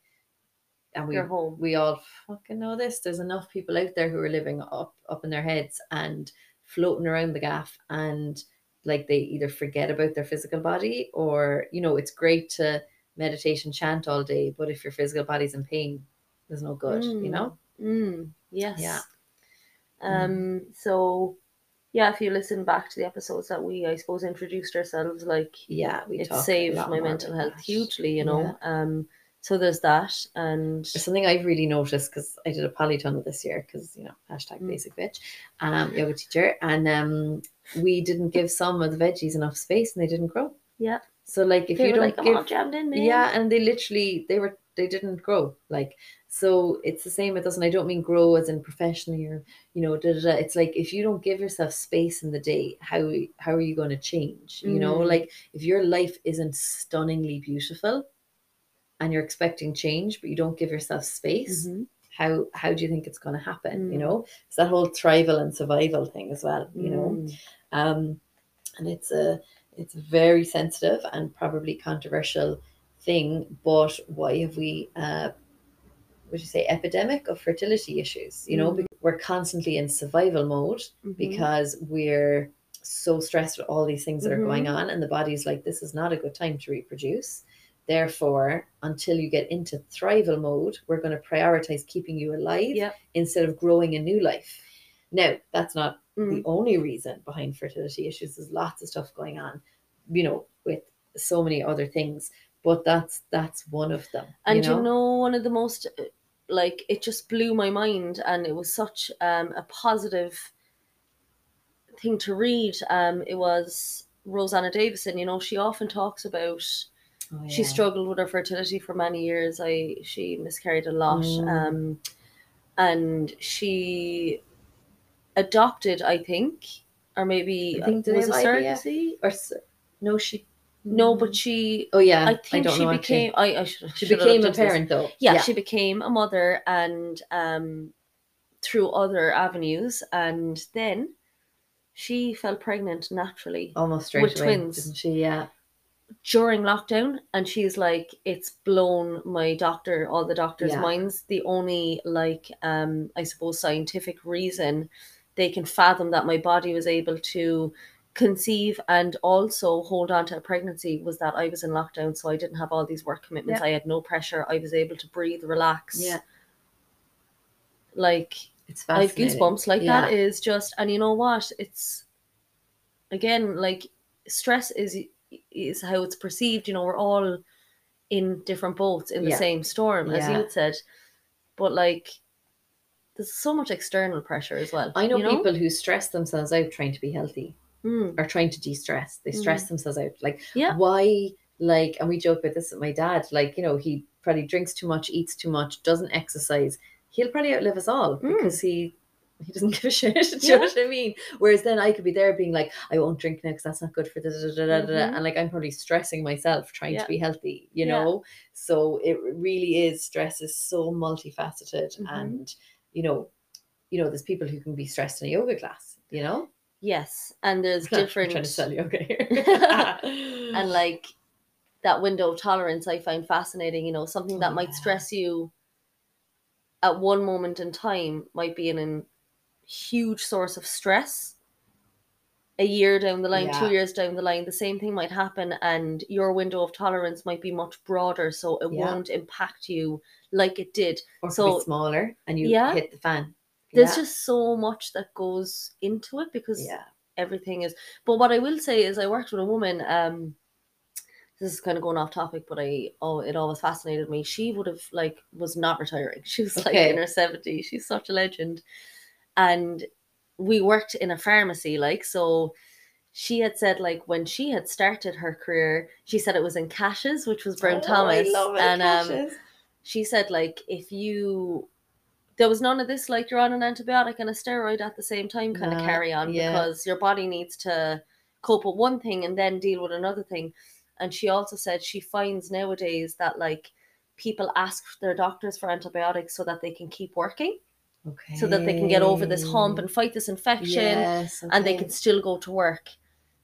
and we home. we all fucking know this there's enough people out there who are living up up in their heads and floating around the gaff and like they either forget about their physical body or you know it's great to meditate and chant all day but if your physical body's in pain there's no good you Mm. know Mm, yes. Yeah. Um. So, yeah, if you listen back to the episodes that we, I suppose, introduced ourselves, like yeah we it saved my mental health that. hugely. You know. Yeah. Um. So there's that, and There's something I've really noticed because I did a polytunnel this year because you know hashtag Mm. basic bitch, um, yoga teacher, and um, we didn't give some of the veggies enough space and they didn't grow. Yeah. So like if they you don't like, give, all jammed in, man. yeah, and they literally they were they didn't grow like so it's the same with us and I don't mean grow as in professionally or you know da, da, da. it's like if you don't give yourself space in the day how how are you going to change you know Mm. like if your life isn't stunningly beautiful and you're expecting change but you don't give yourself space Mhm. how how do you think it's going to happen you Mm. know it's that whole thrival and survival thing as well you know Mm. um and it's a it's a very sensitive and probably controversial thing but why have we uh would you say epidemic of fertility issues you know Mm. because we're constantly in survival mode Mhm. because we're so stressed with all these things that are going Mhm. on and the body's like this is not a good time to reproduce therefore until you get into thrival mode we're going to prioritize keeping you alive Yep. instead of growing a new life now that's not Mm. the only reason behind fertility issues there's lots of stuff going on you know with so many other things but that's that's one of them And you know, one of the most uh, like it just blew my mind, and it was such um, a positive thing to read. Um, it was Rosanna Davison. You know, she often talks about Oh, she struggled with her fertility for many years. I she miscarried a lot, Mm. um, and she adopted, I think, or maybe I think, do was a surrogacy. Or no, she. No, but she. oh yeah, I think don't she know, actually. became. I, I should. She should became a into this. parent though. Yeah, she became a mother, and um, through other avenues, and then she fell pregnant naturally almost straight with away, twins. didn't she? Yeah. During lockdown and she's like it's blown my doctor all the doctors Yeah. minds the only like um i suppose scientific reason they can fathom that my body was able to conceive and also hold on to a pregnancy was that i was in lockdown so i didn't have all these work commitments Yeah. i had no pressure i was able to breathe relax Yeah. like It's I have fascinating. goosebumps. Like Yeah. that is just, and you know what? It's again like stress is is how it's perceived. You know, we're all in different boats in the Yeah. same storm, as you Yeah. had said. But like, there's so much external pressure as well. I know, you people who stress themselves out trying to be healthy Mm, or trying to de-stress. They stress themselves out. Like yeah, why like and we joke about this with my dad like you know he probably drinks too much eats too much doesn't exercise he'll probably outlive us all Mm. because he he doesn't give a shit do you Yeah. know what I mean whereas then I could be there being like I won't drink now because that's not good for da, da, da, da, da, da, Mhm. and like I'm probably stressing myself trying Yeah. to be healthy you Yeah. know so it really is stress is so multifaceted Mhm. and you know you know there's people who can be stressed in a yoga class you know yes, and there's I'm different trying to sell yoga here and like that window of tolerance I find fascinating. You know, something that Oh, might stress you at one moment in time might be an, an huge source of stress. A year down the line, Yeah. two years down the line, the same thing might happen, and your window of tolerance might be much broader, so it Yeah. won't impact you like it did. or So- smaller and you Yeah. hit the fan There's just so much that goes into it because everything is but what i will say is i worked with a woman um this is kind of going off topic but i oh it always fascinated me she would have like was not retiring she was like in her 70s she's such a legend and we worked in a pharmacy like so she had said like when she had started her career she said it was in Cash's which was brown Oh, thomas. I love it, and um she said like if you there was none of this like you're on an antibiotic and a steroid at the same time kind of carry on yeah. because your body needs to cope with one thing and then deal with another thing. And she also said she finds nowadays that like people ask their doctors for antibiotics so that they can keep working okay. so that they can get over this hump and fight this infection yes, and they can still go to work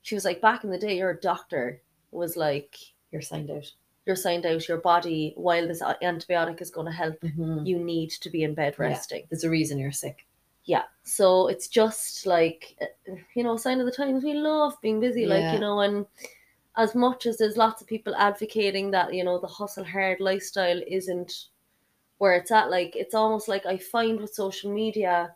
she was like back in the day your doctor was like You're signed out. you're signed out your body while this antibiotic is going to help Mhm. you need to be in bed Yeah. resting. There's a reason you're sick. Yeah. So it's just like, uh, you know, sign of the times. We love being busy, like, you know, and as much as there's lots of people advocating that, you know, the hustle hard lifestyle isn't where it's at, like, it's almost like I find with social media,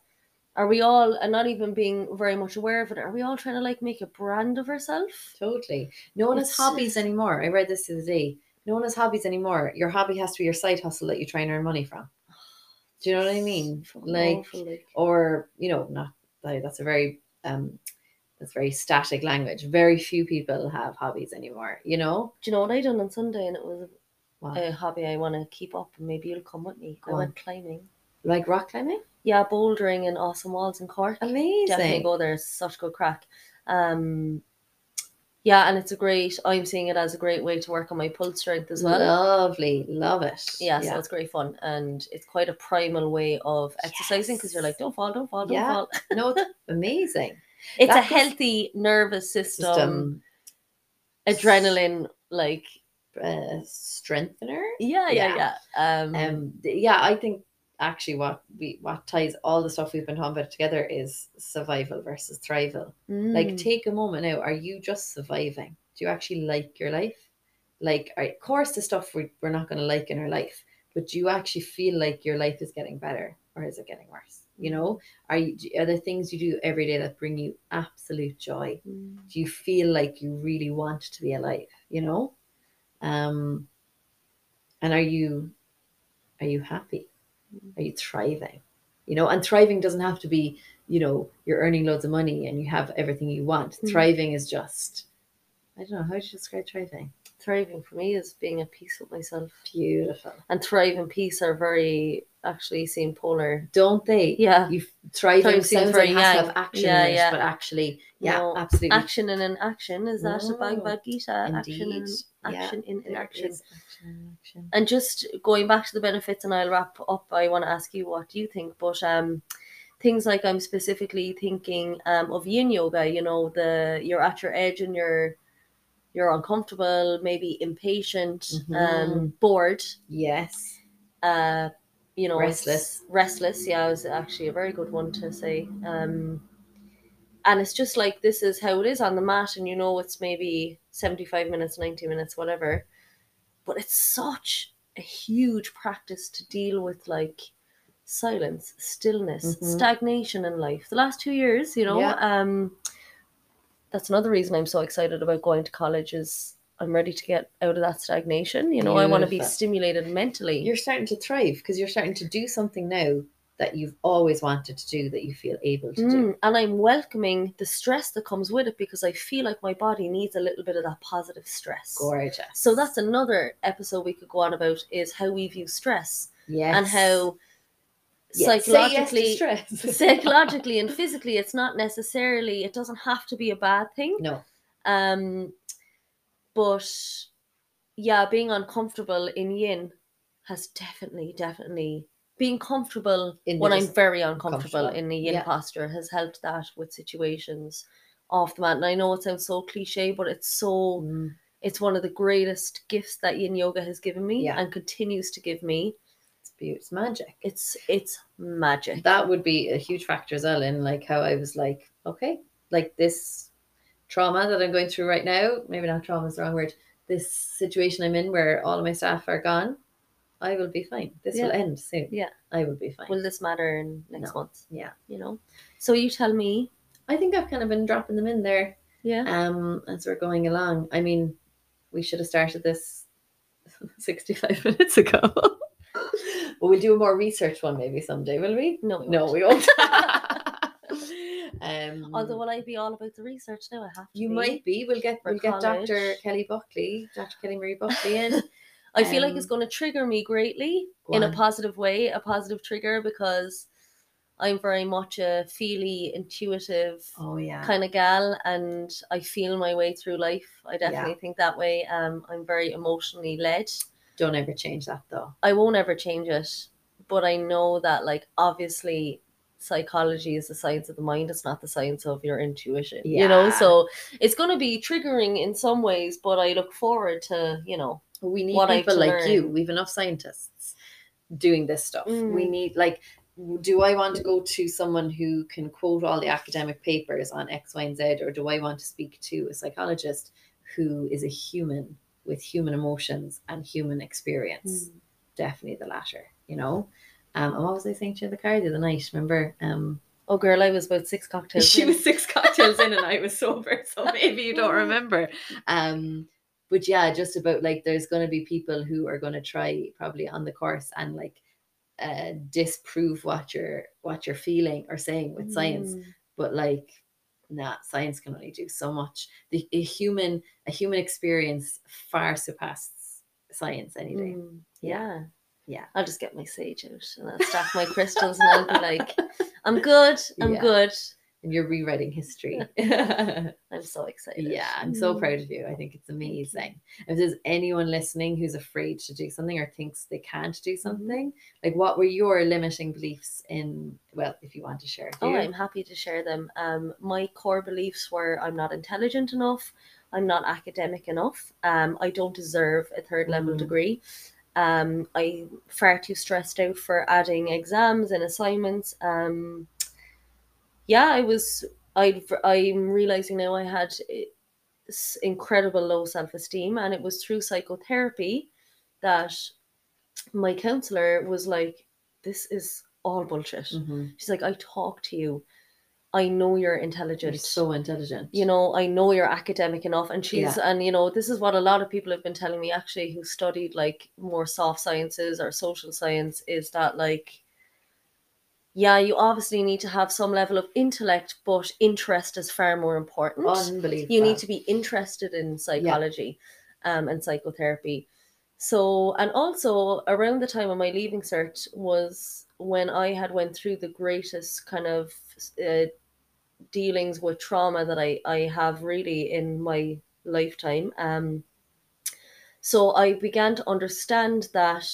are we all, and not even being very much aware of it, are we all trying to like make a brand of ourselves? Totally. No one has hobbies anymore. I read this the other day. No one has hobbies anymore. Your hobby has to be your side hustle that you try and earn money from. Do you know what I mean? Like, like or you know, not like that's a very um, that's very static language. Very few people have hobbies anymore. You know. do you know what I done on Sunday? And it was Wow. a hobby I want to keep up, and maybe you'll come with me. Go I on. went climbing. like rock climbing. Yeah, bouldering in awesome walls in Cork. Amazing. Definitely go there. It's such good crack. Um, yeah, and it's a great. I'm seeing it as a great way to work on my pull strength as well. Lovely. Love it. Yeah, so it's great fun, and it's quite a primal way of exercising because you're like, don't fall, don't fall, don't Yeah. fall. no, it's amazing. It's a healthy nervous system, System adrenaline, like uh, strengthener. yeah, yeah, Yeah. yeah. Um, Um, yeah, I think actually what we what ties all the stuff we've been talking about together is survival versus thrival. Like, mm, take a moment now. Are you just surviving? Do you actually like your life? Like, of course, the stuff we, we're not going to like in our life, but do you actually feel like your life is getting better or is it getting worse? You know, are you are there things you do every day that bring you absolute joy? mm, Do you feel like you really want to be alive? You know, um, and are you are you happy? Are you thriving? You know, and thriving doesn't have to be, you know, you're earning loads of money and you have everything you want. Mm. Thriving is just, I don't know, how do you describe thriving? thriving for me is being at peace with myself. Beautiful. and thrive and peace are very actually seem polar. Don't they? Yeah. You thriving Thrive seems sounds like has to have action Yeah, in it, yeah. but actually, yeah, No, absolutely. Action in an action is that a Oh, Bhagavad Gita? Action in Indeed. Yeah, action in inaction. action action. And just going back to the benefits, and I'll wrap up. I want to ask you what do you think, but um, things like I'm specifically thinking um of Yin yoga. You know, the you're at your edge and you're you're uncomfortable, maybe impatient, um, Mhm. bored, Yes. uh, you know, Restless. Restless, yeah, was actually a very good one to say. Um, and it's just like this is how it is on the mat, and you know it's maybe seventy-five minutes, ninety minutes, whatever. But it's such a huge practice to deal with, like silence, stillness, Mhm. stagnation in life. The last two years, you know, Yeah. um, that's another reason I'm so excited about going to college. Is I'm ready to get out of that stagnation. You know, I want to be stimulated mentally. You're starting to thrive because you're starting to do something now that you've always wanted to do that you feel able to do. Mm, and I'm welcoming the stress that comes with it because I feel like my body needs a little bit of that positive stress. Gorgeous. So that's another episode we could go on about is how we view stress yes. and how Yes. Yes psychologically stress. psychologically and physically it's not necessarily it doesn't have to be a bad thing. no. Um but yeah, being uncomfortable in yin has definitely, definitely being comfortable In when I'm very uncomfortable in a yin Yeah. posture has helped that with situations off the mat. And I know it sounds so cliche, but it's so Mm. it's one of the greatest gifts that yin yoga has given me Yeah. and continues to give me. It's beautiful. It's magic. It's it's magic. that would be a huge factor as well in like how I was like, okay, like this trauma that I'm going through right now, maybe not trauma is the wrong word, this situation I'm in where all of my staff are gone, I will be fine. This will end soon. Yeah. I will be fine. Will this matter in next No. month? Yeah. You know? So you tell me, I think I've kind of been dropping them in there yeah. um as we're going along. I mean, we should have started this 65 minutes ago. but we'll do a more research one maybe someday, will we? No, we No, we won't. um, Although will I be all about the research now? I have to. You be. might be. We'll get we'll get Dr. Kelly Buckley, Dr. Kelly Marie Buckley in. I feel like it's Um, going to trigger me greatly in a positive way, a positive trigger because I'm very much a feely, intuitive Oh yeah. kind of gal, and I feel my way through life. I definitely think that way. Um, I'm very emotionally led. Don't ever change that though. I won't ever change it, but I know that, like, obviously, psychology is the science of the mind. It's not the science of your intuition. You know, so it's going to be triggering in some ways, but I look forward to, you know, We need people like you. We've enough scientists doing this stuff. We Mm. need like do I want to go to someone who can quote all the academic papers on X, Y, and Z, or do I want to speak to a psychologist who is a human with human emotions and human experience? Definitely the latter, you know. Um, and what was I saying to you in the car the other night? Remember? Um, Oh, girl, I was about six cocktails. she in. was six cocktails in and I was sober, so maybe you don't remember. Um, but yeah, just about like there's going to be people who are going to try probably on the course and like uh, disprove what you're what you're feeling or saying with science. Mm. But like, nah, science can only do so much. The a human a human experience far surpasses science any day. Mm, Yeah. Yeah. I'll just get my sage out and I'll stack my crystals and I'll be like, I'm good. I'm Yeah. good. And you're rewriting history. I'm so excited. Yeah, I'm so proud of you. I think it's amazing. If there's anyone listening who's afraid to do something or thinks they can't Mm-hmm. do something, like what were your limiting beliefs in? Well, if you want to share, Oh. I'm happy to share them. Um, my core beliefs were I'm not intelligent enough, I'm not academic enough, um, I don't deserve a third level Mm. degree. Um, I'm far too stressed out for adding exams and assignments. Um, yeah, I was. I I'm realizing now I had eh, incredible low self esteem, and it was through psychotherapy that my counselor was like, "This is all bullshit." Mhm. She's like, I talk to you. I know you're You're intelligent. so intelligent. you know, I know you're academic enough. And she's, and you know, this is what a lot of people have been telling me actually who studied like more soft sciences or social science is that like, yeah, you obviously need to have some level of intellect, but interest is far more important unbelievable. you need to be interested in psychology um, and psychotherapy. So, and also around the time of my leaving cert was when I had went through the greatest kind of uh, dealings with trauma that I, I have really in my lifetime. Um, so I began to understand that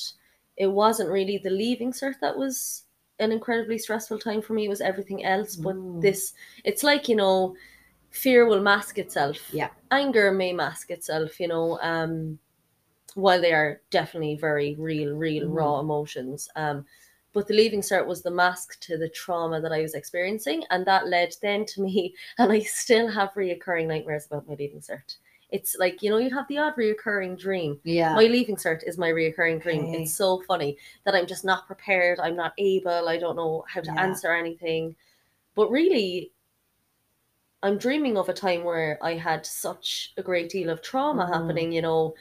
it wasn't really the leaving cert that was an incredibly stressful time for me. It was everything else. But Mm. this, it's like, you know, fear will mask itself. Yeah. Anger may mask itself, you know, um, while they are definitely very real, real, Mm. raw emotions. Um, but the leaving cert was the mask to the trauma that I was experiencing. And that led then to me, and I still have reoccurring nightmares about my leaving cert. It's like, you know, you'd have the odd reoccurring dream. Yeah. My leaving cert is my reoccurring dream. Okay. It's so funny that I'm just not prepared. I'm not able. I don't know how to Yeah. answer anything. But really, I'm dreaming of a time where I had such a great deal of trauma Mhm. happening, you know,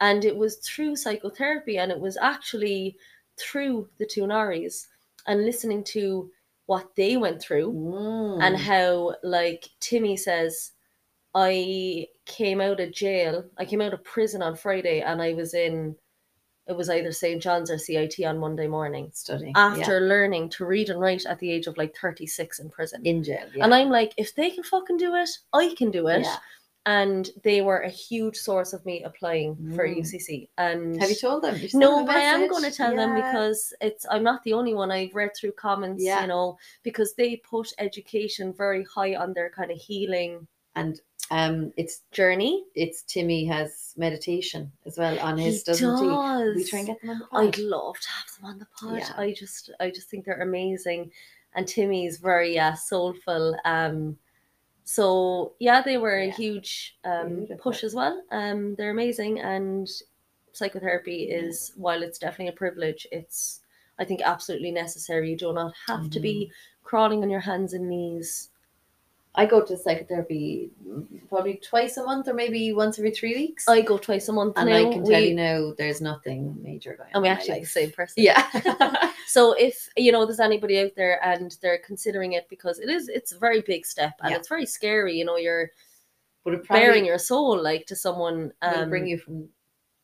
and it was through psychotherapy and it was actually through the Two Norries and listening to what they went through Mm. and how like Timmy says I came out of jail I came out of prison on Friday and I was in it was either St John's or CIT on Monday morning studying after learning to read and write at the age of like 36 in prison in jail. Yeah. and I'm like if they can fucking do it I can do it Yeah. And they were a huge source of me applying for Mm. UCC and Have you told them? You no, I am going to tell them because it's I'm not the only one. I've read through comments, Yeah. you know, because they put education very high on their kind of healing and um, it's journey. it's Timmy has meditation as well on his He doesn't he? We try and get them on the I'd love to have them on the pod. Yeah. I just I just think they're amazing, and Timmy's very uh, soulful. Um, so yeah, they were a huge um, push as well. Um, they're amazing, and psychotherapy Yeah. is while it's definitely a privilege, it's I think absolutely necessary. You do not have to Mm-hmm. be crawling on your hands and knees. I go to psychotherapy probably twice a month or maybe once every three weeks. I go twice a month and now. I can tell We- you now, there's nothing major going on. and we actually the same person. Yeah. So if you know there's anybody out there and they're considering it because it is it's a very big step and Yeah. it's very scary, you know, you're but it bearing your soul like to someone um bring you from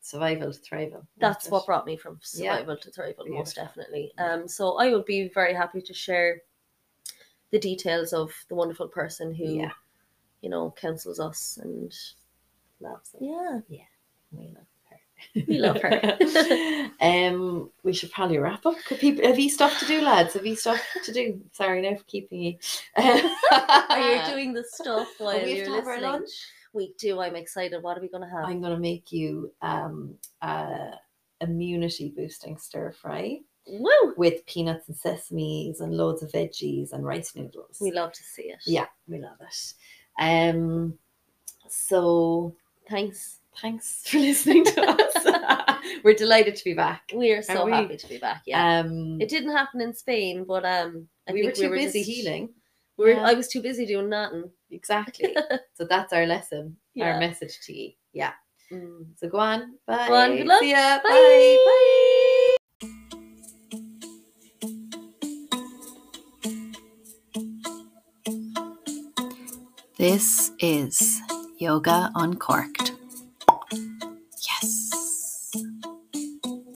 survival to thrival. that's what brought me from Yeah. survival to thrival most definitely. Um so I would be very happy to share the details of the wonderful person who Yeah. you know counsels us and Loves it. yeah, Yeah. We love her. we love her. um, we should probably wrap up. Could people have you stuff to do, lads? Have you stuff to do? Sorry, now for keeping you. Are you doing the stuff while we you're to have our listening? lunch? We do. I'm excited. What are we gonna have? I'm gonna make you um uh immunity boosting stir fry Woo! with peanuts and sesames and loads of veggies and rice noodles. We love to see it. yeah, we love it. Um so Thanks. thanks for listening to us. We're delighted to be back. We are so we? happy to be back. Yeah. Um it didn't happen in Spain, but um I think we were too busy just- healing. We were, Yeah. I was too busy doing nothing. Exactly. so that's our lesson, Yeah. our message to you. Yeah. Mm. So go on. Bye. Go on, good luck. See ya. Bye. Bye. This is Yoga Uncorked.